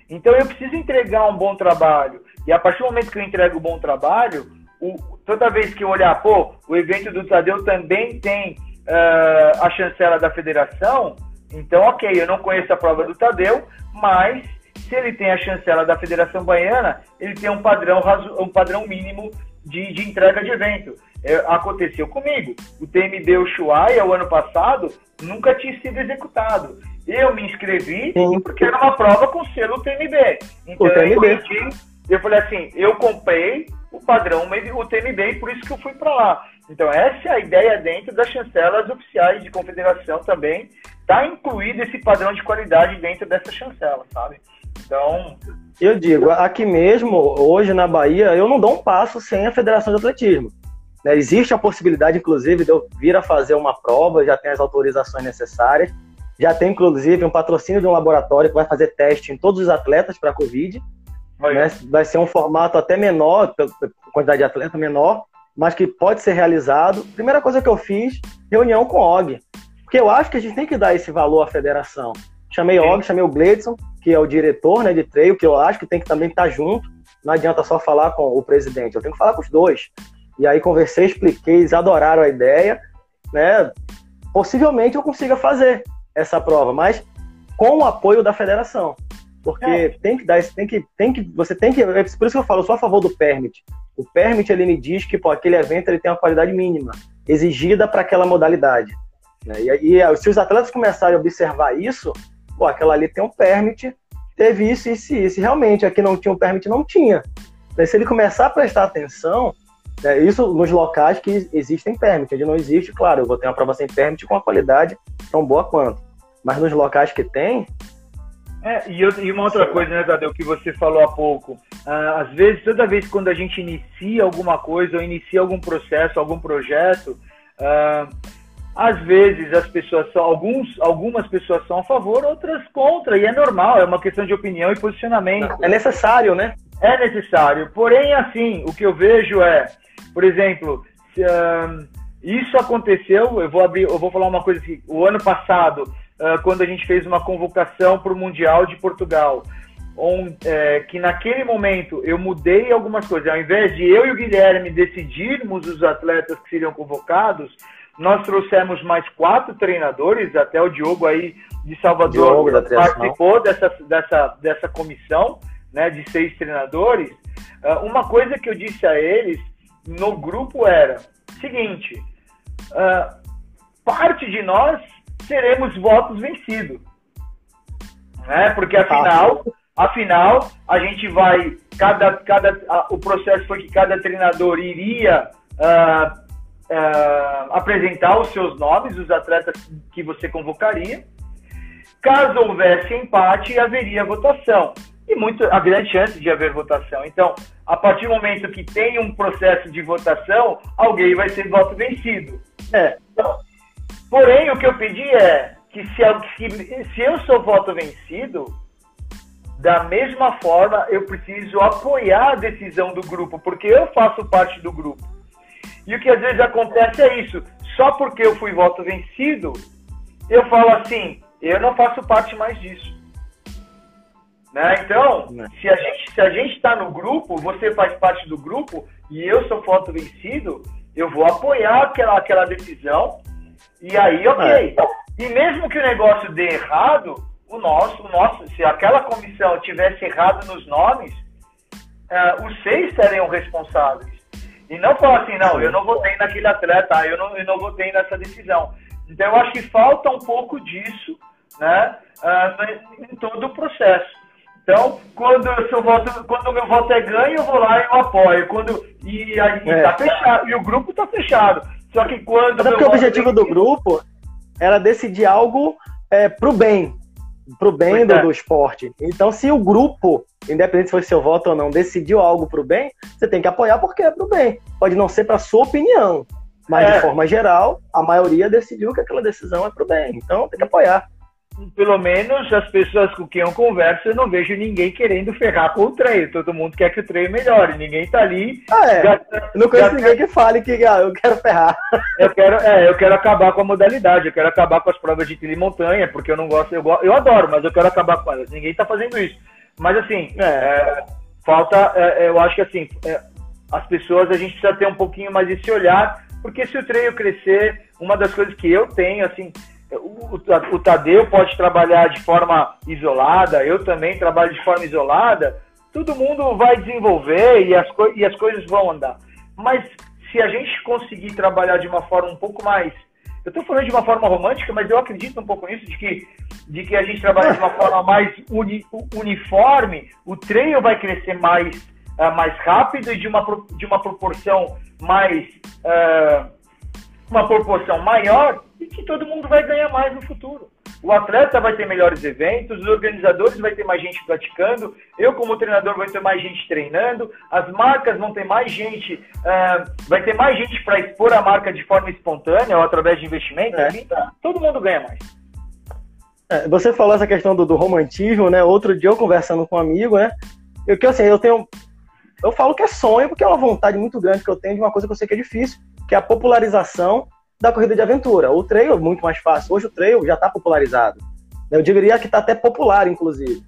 Então eu preciso entregar um bom trabalho. E a partir do momento que eu entrego um bom trabalho, o, toda vez que eu olhar, pô, o evento do Tadeu também tem uh, a chancela da federação, então ok, eu não conheço a prova do Tadeu, mas se ele tem a chancela da Federação Baiana, ele tem um padrão, um padrão mínimo de, de entrega de evento. É, aconteceu comigo. O TMB Ushuaia, o ano passado, nunca tinha sido executado. Eu me inscrevi Sim. porque era uma prova com selo TMB. Então TMB. eu eu falei assim, eu comprei o padrão o TMB e por isso que eu fui para lá. Então essa é a ideia dentro das chancelas oficiais de confederação também, tá incluído esse padrão de qualidade dentro dessa chancela, sabe? Então. Eu digo, aqui mesmo, hoje na Bahia, eu não dou um passo sem a Federação de Atletismo. Né? Existe a possibilidade, inclusive, de eu vir a fazer uma prova, já tem as autorizações necessárias, já tem, inclusive, um patrocínio de um laboratório que vai fazer teste em todos os atletas para a Covid. Né? Vai ser um formato até menor, quantidade de atleta menor, mas que pode ser realizado. Primeira coisa que eu fiz, reunião com o OG. Porque eu acho que a gente tem que dar esse valor à federação. Chamei o Og, chamei o Gledson, que é o diretor né, de treino, que eu acho que tem que também estar junto. Não adianta só falar com o presidente, eu tenho que falar com os dois. E aí conversei, expliquei, eles adoraram a ideia. Né? Possivelmente eu consiga fazer essa prova, mas com o apoio da federação. Porque é. tem que dar, tem que, tem que, você tem que, é por isso que eu falo, eu sou a favor do permit. O permit ele me diz que pô, aquele evento ele tem uma qualidade mínima exigida para aquela modalidade. Né? E, e se os atletas começarem a observar isso, pô, aquela ali tem um permit, teve isso, isso e isso. realmente, aqui não tinha um permit, não tinha. Mas se ele começar a prestar atenção, é, isso nos locais que existem permit. Ele não existe, claro, eu vou ter uma prova sem permit com a qualidade tão boa quanto. Mas nos locais que tem. É, e, eu, e uma outra coisa, né, Tadeu, que você falou há pouco. Uh, às vezes, toda vez quando a gente inicia alguma coisa ou inicia algum processo, algum projeto, uh, às vezes as pessoas são, alguns, algumas pessoas são a favor, outras contra, e é normal, é uma questão de opinião e posicionamento. É necessário, né? É necessário. Porém, assim, o que eu vejo é, por exemplo, se, um, isso aconteceu, eu vou abrir, eu vou falar uma coisa assim, o ano passado, uh, quando a gente fez uma convocação para o Mundial de Portugal, on, é, que naquele momento eu mudei algumas coisas. Ao invés de eu e o Guilherme decidirmos os atletas que seriam convocados, nós trouxemos mais quatro treinadores, até o Diogo aí de Salvador Diogo, participou dessa, dessa, dessa comissão né, de seis treinadores. Uh, uma coisa que eu disse a eles no grupo era seguinte: uh, parte de nós seremos votos vencidos. Né? Porque afinal, afinal, a gente vai. Cada, cada, o processo foi que cada treinador iria. Uh, uh, apresentar os seus nomes, os atletas que você convocaria. Caso houvesse empate, haveria votação. e muito a grande chance de haver votação. Então, a partir do momento que tem um processo de votação, alguém vai ser voto vencido. É. Então, porém, o que eu pedi é que se, se, se eu sou voto vencido, da mesma forma eu preciso apoiar a decisão do grupo, porque eu faço parte do grupo. E o que às vezes acontece é isso. Só porque eu fui voto vencido, eu falo assim, eu não faço parte mais disso. Né? Então, né. se a gente se a gente está no grupo, você faz parte do grupo e eu sou voto vencido, eu vou apoiar aquela, aquela decisão e aí, ok. É. E mesmo que o negócio dê errado, o nosso, o nosso, se aquela comissão tivesse errado nos nomes, uh, os seis seriam responsáveis. E não falar assim, não, eu não votei naquele atleta, eu não, eu não votei nessa decisão. Então, eu acho que falta um pouco disso né, uh, em todo o processo. Então, quando eu voto, quando o meu voto é ganho, eu vou lá e eu apoio. Quando, e aí é. tá fechado, e o grupo tá fechado. Só que quando. Até porque o objetivo do grupo era decidir algo é, pro bem. Pro bem do, é. do, esporte. Então, se o grupo, independente se foi seu voto ou não, decidiu algo pro bem, você tem que apoiar porque é pro bem. Pode não ser pra sua opinião. Mas, é. de forma geral, a maioria decidiu que aquela decisão é pro bem. Então, tem que apoiar pelo menos as pessoas com quem eu converso, eu não vejo ninguém querendo ferrar com o treino. Todo mundo quer que o treino melhore. Ninguém tá ali. Ah, é. Gastando, não conheço gastando... ninguém que fale que ah, eu quero ferrar. Eu quero, é, eu quero acabar com a modalidade, eu quero acabar com as provas de trilha e montanha, porque eu não gosto, eu, eu adoro, mas eu quero acabar com elas. Ninguém tá fazendo isso. Mas assim, é. É, falta, é, eu acho que assim, é, as pessoas, a gente precisa ter um pouquinho mais esse olhar, porque se o treino crescer, uma das coisas que eu tenho, assim, o, o Tadeu pode trabalhar de forma isolada, eu também trabalho de forma isolada, todo mundo vai desenvolver e as, e as coisas vão andar. Mas se a gente conseguir trabalhar de uma forma um pouco mais. Eu estou falando de uma forma romântica, mas eu acredito um pouco nisso, de que, de que a gente trabalha de uma forma mais uni, uniforme, o treino vai crescer mais, uh, mais rápido e de uma, de uma proporção mais. Uh, uma proporção maior e que todo mundo vai ganhar mais no futuro. O atleta vai ter melhores eventos, os organizadores vai ter mais gente praticando, eu como treinador vai ter mais gente treinando, as marcas vão ter mais gente, uh, vai ter mais gente para expor a marca de forma espontânea ou através de investimento, é. tá, todo mundo ganha mais. É, você falou essa questão do, do, romantismo, né? Outro dia eu conversando com um amigo, né? Eu que assim, eu tenho. Eu falo que é sonho, porque é uma vontade muito grande que eu tenho de uma coisa que eu sei que é difícil, que é a popularização da corrida de aventura. O trail é muito mais fácil. Hoje o trail já está popularizado. Eu diria que está até popular, inclusive.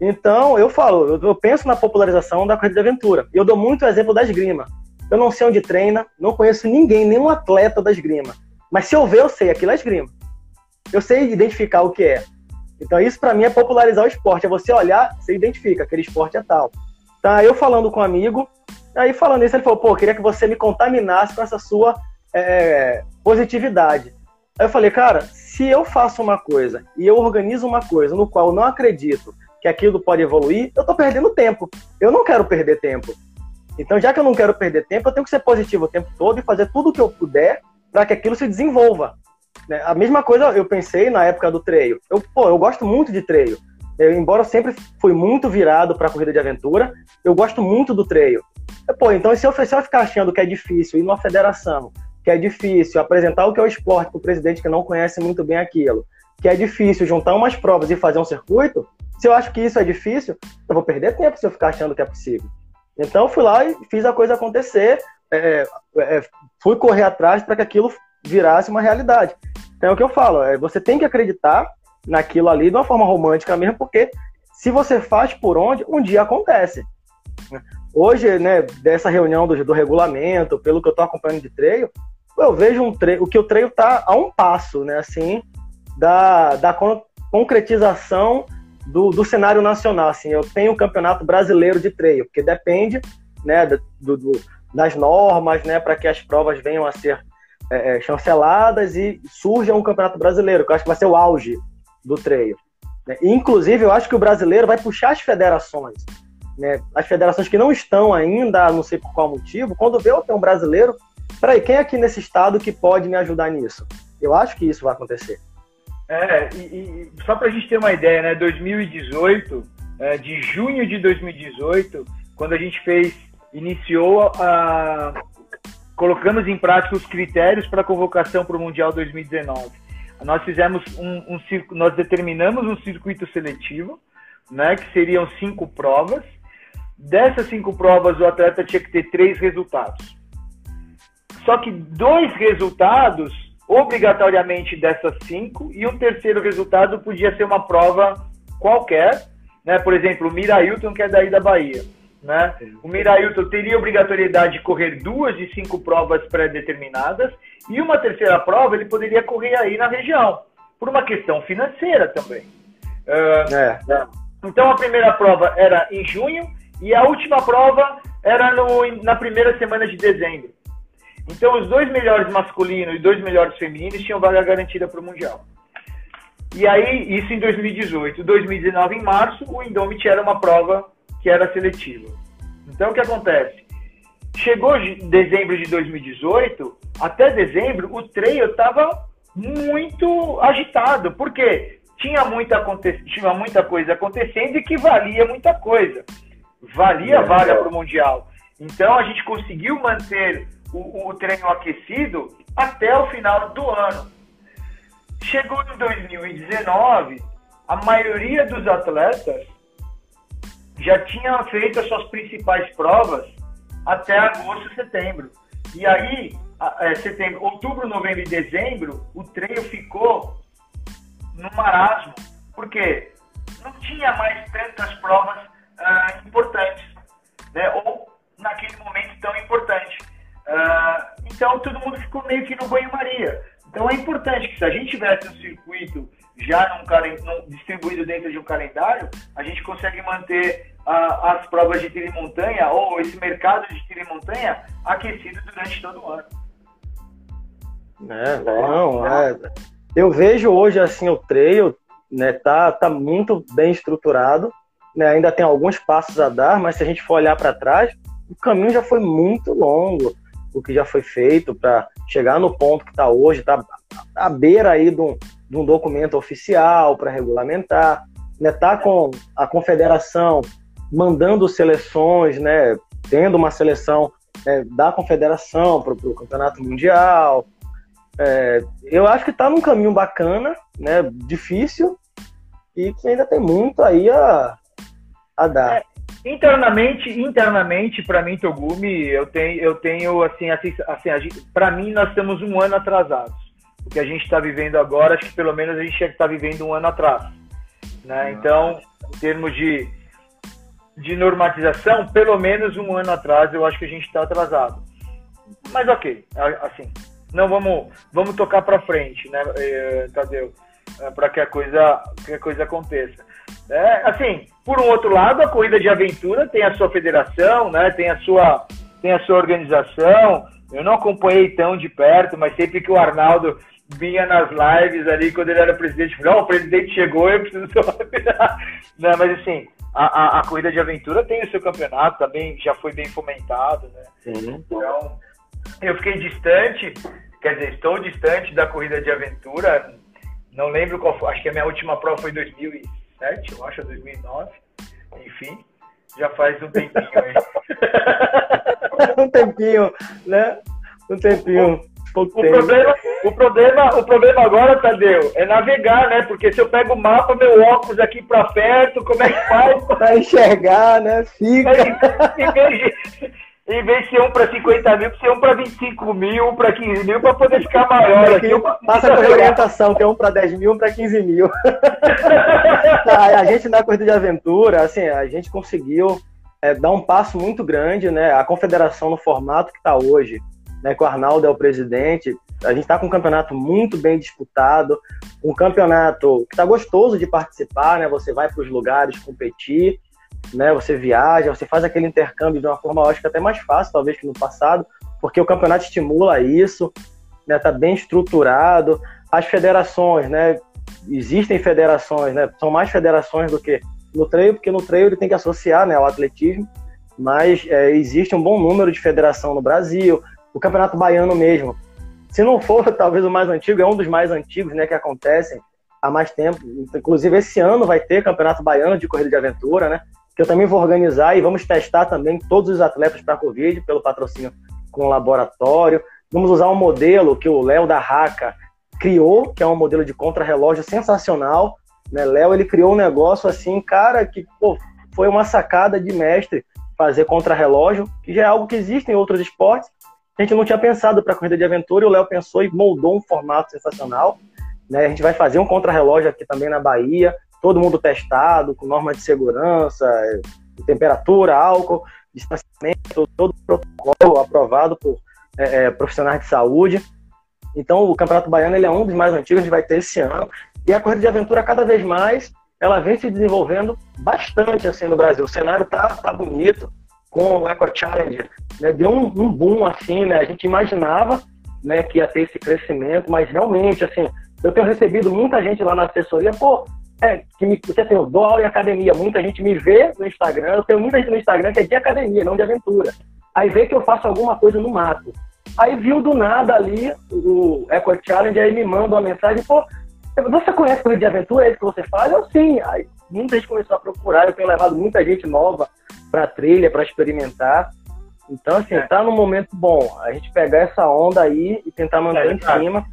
Então, eu falo, eu, penso na popularização da corrida de aventura. E eu dou muito exemplo da esgrima. Eu não sei onde treina, não conheço ninguém, nenhum atleta da esgrima. Mas se eu ver, eu sei, aquilo é esgrima. Eu sei identificar o que é. Então, isso para mim é popularizar o esporte. É você olhar, você identifica, aquele esporte é tal. Tá, eu falando com um amigo, aí falando isso, ele falou, pô, queria que você me contaminasse com essa sua é, positividade. Aí eu falei, cara, se eu faço uma coisa e eu organizo uma coisa no qual eu não acredito que aquilo pode evoluir, eu tô perdendo tempo. Eu não quero perder tempo. Então, já que eu não quero perder tempo, eu tenho que ser positivo o tempo todo e fazer tudo o que eu puder para que aquilo se desenvolva. Né? A mesma coisa eu pensei na época do treino. Eu, pô, eu gosto muito de treino. Eu, embora eu sempre fui muito virado para corrida de aventura, eu gosto muito do treino. Pô, então se eu, se eu ficar achando que é difícil ir numa federação que é difícil apresentar o que é o esporte para o presidente que não conhece muito bem aquilo, que é difícil juntar umas provas e fazer um circuito, se eu acho que isso é difícil, eu vou perder tempo se eu ficar achando que é possível. Então, fui lá e fiz a coisa acontecer, é, é, fui correr atrás para que aquilo virasse uma realidade. Então, é o que eu falo, é, você tem que acreditar naquilo ali de uma forma romântica mesmo, porque se você faz por onde, um dia acontece. Hoje, né, dessa reunião do, do regulamento, pelo que eu estou acompanhando de treino, eu vejo um treino, o que o treino está a um passo, né, assim, da, da con concretização do, do cenário nacional. Assim, eu tenho um campeonato brasileiro de treino, porque depende, né, do, do das normas, né, para que as provas venham a ser é, é, chanceladas e surja um campeonato brasileiro, que eu acho que vai ser o auge do treino. Né. Inclusive, eu acho que o brasileiro vai puxar as federações né, as federações que não estão ainda, não sei por qual motivo, quando vê o um brasileiro, peraí, quem é aqui nesse estado que pode me ajudar nisso? Eu acho que isso vai acontecer. É, e, e só para a gente ter uma ideia, né, 2018, uh, de junho de 2018, quando a gente fez, iniciou a. Colocamos em prática os critérios para a convocação para o Mundial 2019. Nós fizemos um, um, nós determinamos um circuito seletivo, né, que seriam cinco provas. Dessas cinco provas, o atleta tinha que ter três resultados. Só que dois resultados, obrigatoriamente dessas cinco, e um terceiro resultado podia ser uma prova qualquer, né? Por exemplo, o Mirailton, que é daí da Bahia. Né? O Mirailton teria obrigatoriedade de correr duas de cinco provas pré-determinadas e uma terceira prova ele poderia correr aí na região, por uma questão financeira também. Uh, é. Então a primeira prova era em junho e a última prova era no, na primeira semana de dezembro. Então os dois melhores masculinos e dois melhores femininos tinham vaga garantida para o Mundial. E aí, isso em 2018. 2019, em março, o Indomit era uma prova que era seletiva. Então, o que acontece? Chegou dezembro de 2018, até dezembro, o trail estava muito agitado. Por quê? Tinha muita, tinha muita coisa acontecendo e que valia muita coisa. Valia é, vaga para o Mundial. Então, a gente conseguiu manter o, o treino aquecido até o final do ano. Chegou em 2019, a maioria dos atletas já tinha feito as suas principais provas até agosto, setembro. E aí, é, setembro, outubro, novembro e dezembro, o treino ficou no marasmo. Por quê? Não tinha mais tantas provas ah, importantes, né? ou naquele momento tão importante. Ah, então, todo mundo ficou meio que no banho-maria. Então é importante que se a gente tivesse um circuito já num, num, distribuído dentro de um calendário, a gente consegue manter uh, as provas de tiro e montanha ou esse mercado de tiro e montanha aquecido durante todo o ano. É, não, é. Eu vejo hoje assim o trail, né, tá, tá muito bem estruturado, né, ainda tem alguns passos a dar, mas se a gente for olhar para trás, o caminho já foi muito longo o que já foi feito para chegar no ponto que está hoje, está à beira aí de um, de um documento oficial para regulamentar, né? Tá com a confederação mandando seleções, né? Tendo uma seleção né, da confederação para o campeonato mundial. É, eu acho que está num caminho bacana, né? Difícil e que ainda tem muito aí a, a dar. É, Internamente, internamente, para mim, Togumi, eu tenho, eu tenho assim, assim, assim para mim, nós estamos um ano atrasados. O que a gente está vivendo agora, acho que pelo menos a gente está vivendo um ano atrás. Né? Então, em termos de, de normatização, pelo menos um ano atrás, eu acho que a gente está atrasado. Mas ok, assim, não vamos, vamos tocar para frente, né, eh, Tadeu, eh, para que a coisa, que a coisa aconteça. É, assim, por um outro lado, a corrida de aventura tem a sua federação, né? Tem a sua, tem a sua organização. Eu não acompanhei tão de perto, mas sempre que o Arnaldo vinha nas lives ali quando ele era presidente, falou, oh, o presidente chegou, eu preciso não, mas assim, a, a, a, corrida de aventura tem o seu campeonato também, já foi bem fomentado, né? Sim. Então, eu fiquei distante, quer dizer, estou distante da corrida de aventura. Não lembro qual foi, acho que a minha última prova foi em 2000 2007, eu acho, 2009. Enfim, já faz um tempinho aí. um tempinho, né? Um tempinho. O, o, problema, o, problema, o problema agora, Tadeu, é navegar, né? Porque se eu pego o mapa, meu óculos aqui pra perto, como é que faz? pra enxergar, né? Fica. De, em vez de ser um para 50 mil, ser um para 25 mil, um para 15 mil, para poder ficar maior. Aqui, passa a orientação, que é um para 10 mil, um para 15 mil. a gente na corrida de aventura, assim, a gente conseguiu é, dar um passo muito grande, né? A confederação no formato que está hoje, né? Que o Arnaldo é o presidente, a gente está com um campeonato muito bem disputado, um campeonato que está gostoso de participar, né? Você vai para os lugares competir né? Você viaja, você faz aquele intercâmbio de uma forma, acho que até mais fácil, talvez, que no passado, porque o campeonato estimula isso, né? Tá bem estruturado. As federações, né? Existem federações, né? São mais federações do que no treino, porque no treino ele tem que associar, né, ao atletismo, mas é, existe um bom número de federação no Brasil. O Campeonato Baiano mesmo, se não for talvez o mais antigo, é um dos mais antigos, né, que acontecem. há mais tempo. Inclusive, esse ano vai ter Campeonato Baiano de Corrida de Aventura, né? Que eu também vou organizar e vamos testar também todos os atletas para Covid, pelo patrocínio com o laboratório. Vamos usar um modelo que o Léo da Raca criou, que é um modelo de contrarrelógio sensacional. Né? Léo, ele criou um negócio assim, cara, que pô, foi uma sacada de mestre fazer contrarrelógio, que já é algo que existe em outros esportes. A gente não tinha pensado para corrida de aventura, e o Léo pensou e moldou um formato sensacional. Né? A gente vai fazer um contrarrelógio aqui também na Bahia, todo mundo testado, com norma de segurança, de temperatura, álcool, distanciamento, todo protocolo aprovado por é, é, profissionais de saúde. Então, o Campeonato Baiano ele é um dos mais antigos, gente vai ter esse ano. E a corrida de aventura, cada vez mais, ela vem se desenvolvendo bastante assim no Brasil. O cenário tá, tá bonito com o Eco Challenger. Né? Deu um, um boom assim, né? A gente imaginava né, que ia ter esse crescimento, mas realmente, assim, eu tenho recebido muita gente lá na assessoria, pô, é, que me, você tem o dólar e academia, muita gente me vê no Instagram, eu tenho muita gente no Instagram que é de academia, não de aventura. Aí vê que eu faço alguma coisa no mato. Aí viu do nada ali o Eco Challenge, aí me manda uma mensagem, pô, você conhece corrida de aventura, é isso que você faz? Eu sim. Aí muita gente começou a procurar, eu tenho levado muita gente nova para trilha, para experimentar. Então, assim, é. tá num momento bom. A gente pegar essa onda aí e tentar manter é, em cima.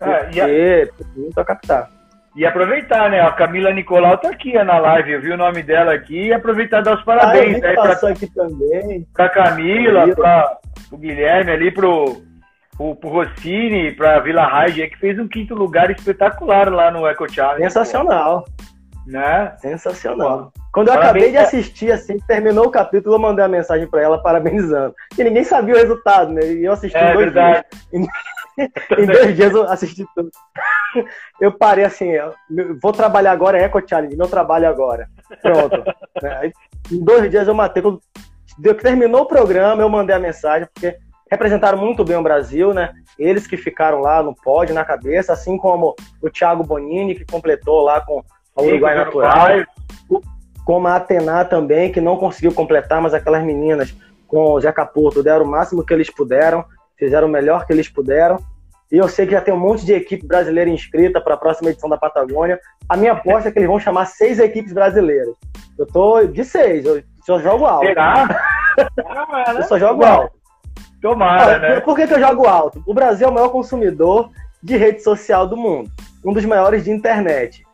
É, e a... muito a captar. E aproveitar, né? A Camila Nicolau tá aqui na live, eu vi o nome dela aqui e aproveitar e dar os parabéns. Ah, aí passou pra, aqui também. Pra Camila, Camila. pra o Guilherme ali, pro, pro, pro Rossini, pra Vila Raid, que fez um quinto lugar espetacular lá no Eco Challenge. Sensacional. Né? Sensacional. Quando eu Parabéns, acabei de assistir, assim, terminou o capítulo, eu mandei uma mensagem para ela parabenizando. E ninguém sabia o resultado, né? E eu assisti é, dois verdade. dias. Em dois dias eu assisti tudo. Eu parei assim, vou trabalhar agora, é Eco Challenge, meu trabalho agora. Pronto. Né? Em dois dias eu matei. Quando terminou o programa, eu mandei a mensagem, porque representaram muito bem o Brasil, né? Eles que ficaram lá no pódio, na cabeça, assim como o Thiago Bonini, que completou lá com o Uruguai Natural. Como a Atena também, que não conseguiu completar, mas aquelas meninas com o Zé Caputo deram o máximo que eles puderam, fizeram o melhor que eles puderam. E eu sei que já tem um monte de equipe brasileira inscrita para a próxima edição da Patagônia. A minha aposta é que eles vão chamar seis equipes brasileiras. Eu tô de seis, eu só jogo alto. Será? eu só jogo alto. Tomara, né? Por que, que eu jogo alto? O Brasil é o maior consumidor de rede social do mundo. Um dos maiores de internet.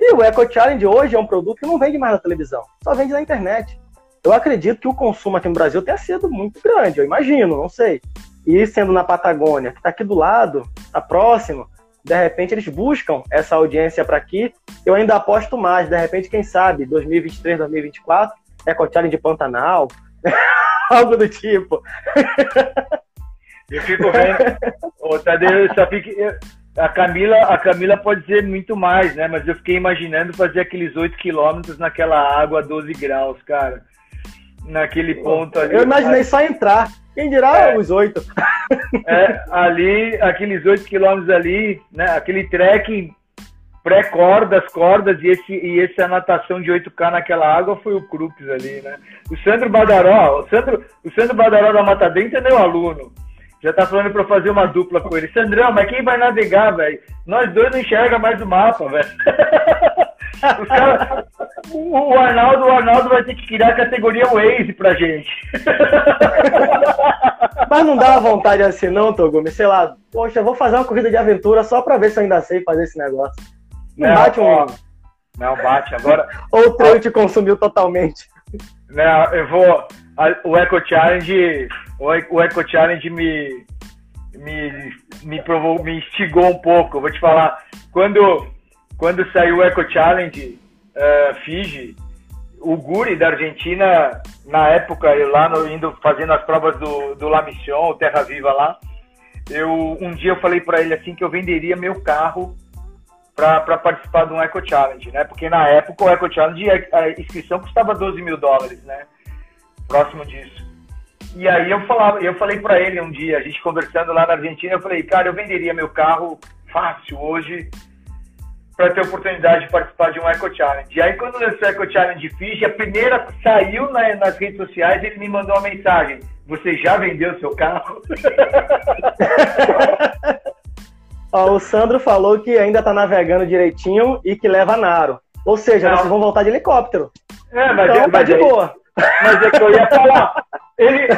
E o Eco Challenge hoje é um produto que não vende mais na televisão, só vende na internet. Eu acredito que o consumo aqui no Brasil tenha sido muito grande, eu imagino, não sei. E sendo na Patagônia, que está aqui do lado, está próximo, de repente eles buscam essa audiência para aqui. Eu ainda aposto mais, de repente, quem sabe, 2023, 2024, Eco Challenge de Pantanal, algo do tipo. Eu fico vendo, ô, Tadeu, só fica, a Camila, a Camila pode dizer muito mais, né? Mas eu fiquei imaginando fazer aqueles 8 quilômetros naquela água a 12 graus, cara. Naquele ponto ali. Eu imaginei só entrar. Quem dirá é, os 8? É, ali, aqueles 8 quilômetros ali, né? Aquele trekking pré-cordas, cordas, e, esse, e essa natação de 8K naquela água foi o Crux ali, né? O Sandro Badaró, o Sandro, o Sandro Badaró da Mata Dentro é meu aluno. Já tá falando pra fazer uma dupla com ele. Sandrão, mas quem vai navegar, velho? Nós dois não enxerga mais o mapa, velho. Cara, o, Arnaldo, o Arnaldo vai ter que criar a categoria Waze pra gente. Mas não dá vontade assim, não, Togumi? Sei lá, poxa, vou fazer uma corrida de aventura só pra ver se eu ainda sei fazer esse negócio. Não, não bate um. Não, bate. Agora. Ou o treino te consumiu totalmente. Não, eu vou. O Eco Challenge o Eco Challenge me, me, me, provou, me instigou um pouco. Eu vou te falar, quando, quando saiu o Eco Challenge uh, Fiji, o Guri da Argentina, na época, eu lá no, indo fazendo as provas do, do La Mission, o Terra Viva lá, eu, um dia eu falei para ele assim que eu venderia meu carro para participar de um Eco Challenge, né? Porque na época o Eco Challenge, a inscrição custava 12 mil dólares, né? Próximo disso. E aí eu falava, eu falei para ele um dia, a gente conversando lá na Argentina, eu falei, cara, eu venderia meu carro fácil hoje para ter oportunidade de participar de um Eco Challenge. E aí quando lançou o Eco Challenge Fiji, a primeira saiu na, nas redes sociais, ele me mandou uma mensagem: "Você já vendeu seu carro?" Ó, o Sandro falou que ainda tá navegando direitinho e que leva Naro. Ou seja, Não. vocês vão voltar de helicóptero. É, mas, então, é, tá de boa. Mas é que eu ia falar. Ele,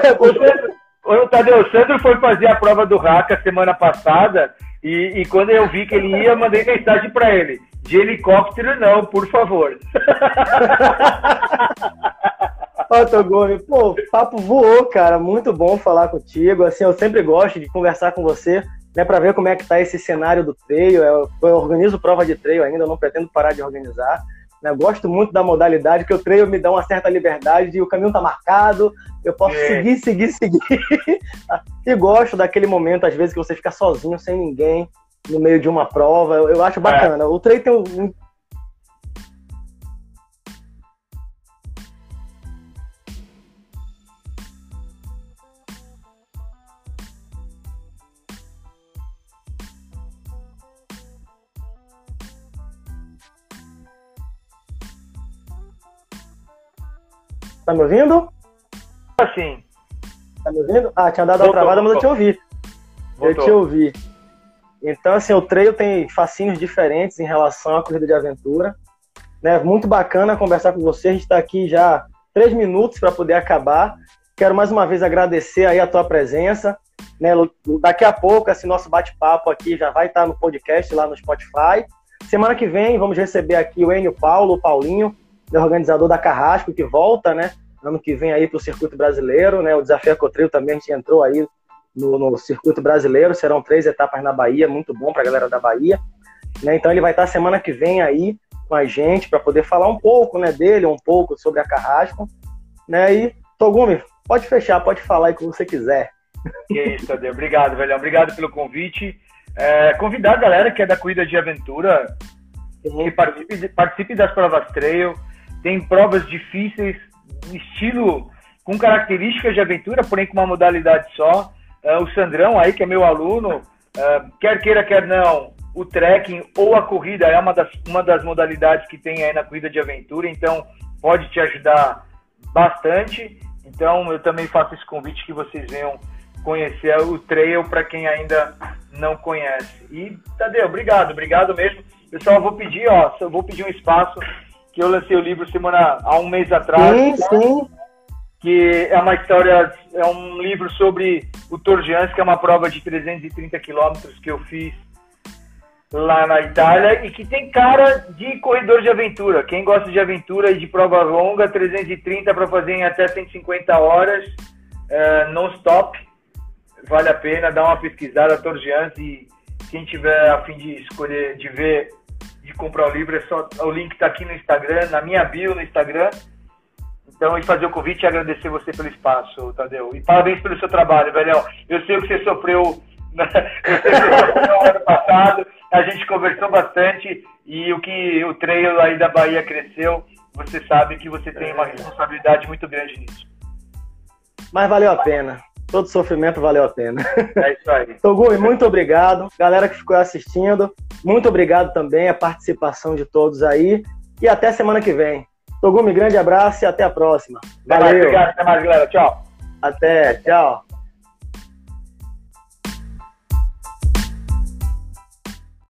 o, o Tadeu Sandro foi fazer a prova do Raca semana passada e, e, quando eu vi que ele ia, mandei mensagem para ele. De helicóptero não, por favor. Ó, Togumi, pô, papo voou, cara. Muito bom falar contigo. Assim, eu sempre gosto de conversar com você, né, para ver como é que tá esse cenário do treino. Eu, eu organizo prova de treino ainda, eu não pretendo parar de organizar. Né? Gosto muito da modalidade, que o treino me dá uma certa liberdade, e o caminho tá marcado, eu posso é. seguir, seguir, seguir. e gosto daquele momento, às vezes, que você fica sozinho, sem ninguém, no meio de uma prova. Eu, eu acho bacana. É. O treino tem um, Tá me ouvindo? Assim. Tá me ouvindo? Ah, tinha dado uma travada, mas eu te ouvi. Voltou. Eu te ouvi. Então, assim, o trail tem facinhos diferentes em relação à corrida de aventura. Né? Muito bacana conversar com você. A gente está aqui já três minutos para poder acabar. Quero mais uma vez agradecer aí a tua presença. Né? Daqui a pouco, esse nosso bate-papo aqui já vai estar no podcast lá no Spotify. Semana que vem vamos receber aqui o Enio Paulo, o Paulinho, né, organizador da Carrasco, que volta, né? Ano que vem aí para o circuito brasileiro, né? O desafio Ecotril também a gente entrou aí no, no, circuito brasileiro, serão três etapas na Bahia, muito bom para a galera da Bahia. Né? Então ele vai estar semana que vem aí com a gente para poder falar um pouco né, dele, um pouco sobre a Carrasco. Né? E, Togumi, pode fechar, pode falar aí como você quiser. Que isso, Tadeu. Obrigado, velho. Obrigado pelo convite. É, convidar a galera que é da Cuida de Aventura que participe, participe das provas trail tem provas difíceis, estilo com características de aventura, porém com uma modalidade só. Uh, o Sandrão aí, que é meu aluno, uh, quer queira, quer não, o trekking ou a corrida é uma das, uma das modalidades que tem aí na corrida de aventura, então pode te ajudar bastante. Então eu também faço esse convite que vocês venham conhecer o trail para quem ainda não conhece. E Tadeu, obrigado, obrigado mesmo. Eu vou pedir, ó, vou pedir um espaço que eu lancei o livro semana há um mês atrás. Sim, sim. Que é uma história, é um livro sobre o Tour de Anse, que é uma prova de 330 quilômetros que eu fiz lá na Itália e que tem cara de corredor de aventura. Quem gosta de aventura e de prova longa, 330 para fazer em até 150 horas, uh, non-stop. Vale a pena dar uma pesquisada, Anse, e quem tiver a fim de escolher, de ver de comprar o livro, é só o link está aqui no Instagram, na minha bio no Instagram. Então, e fazer o convite e agradecer você pelo espaço, Tadeu. E parabéns pelo seu trabalho, velhão. Eu sei o que você sofreu, no ano passado, a gente conversou bastante e o que o treino aí da Bahia cresceu, você sabe que você tem uma responsabilidade muito grande nisso. Mas valeu a pena todo sofrimento valeu a pena. É isso aí. Togumi, muito obrigado. Galera que ficou assistindo, muito obrigado também a participação de todos aí. E até semana que vem. Togumi, grande abraço e até a próxima. Valeu. Até mais, obrigado. Até mais, galera. Tchau. Até. Tchau.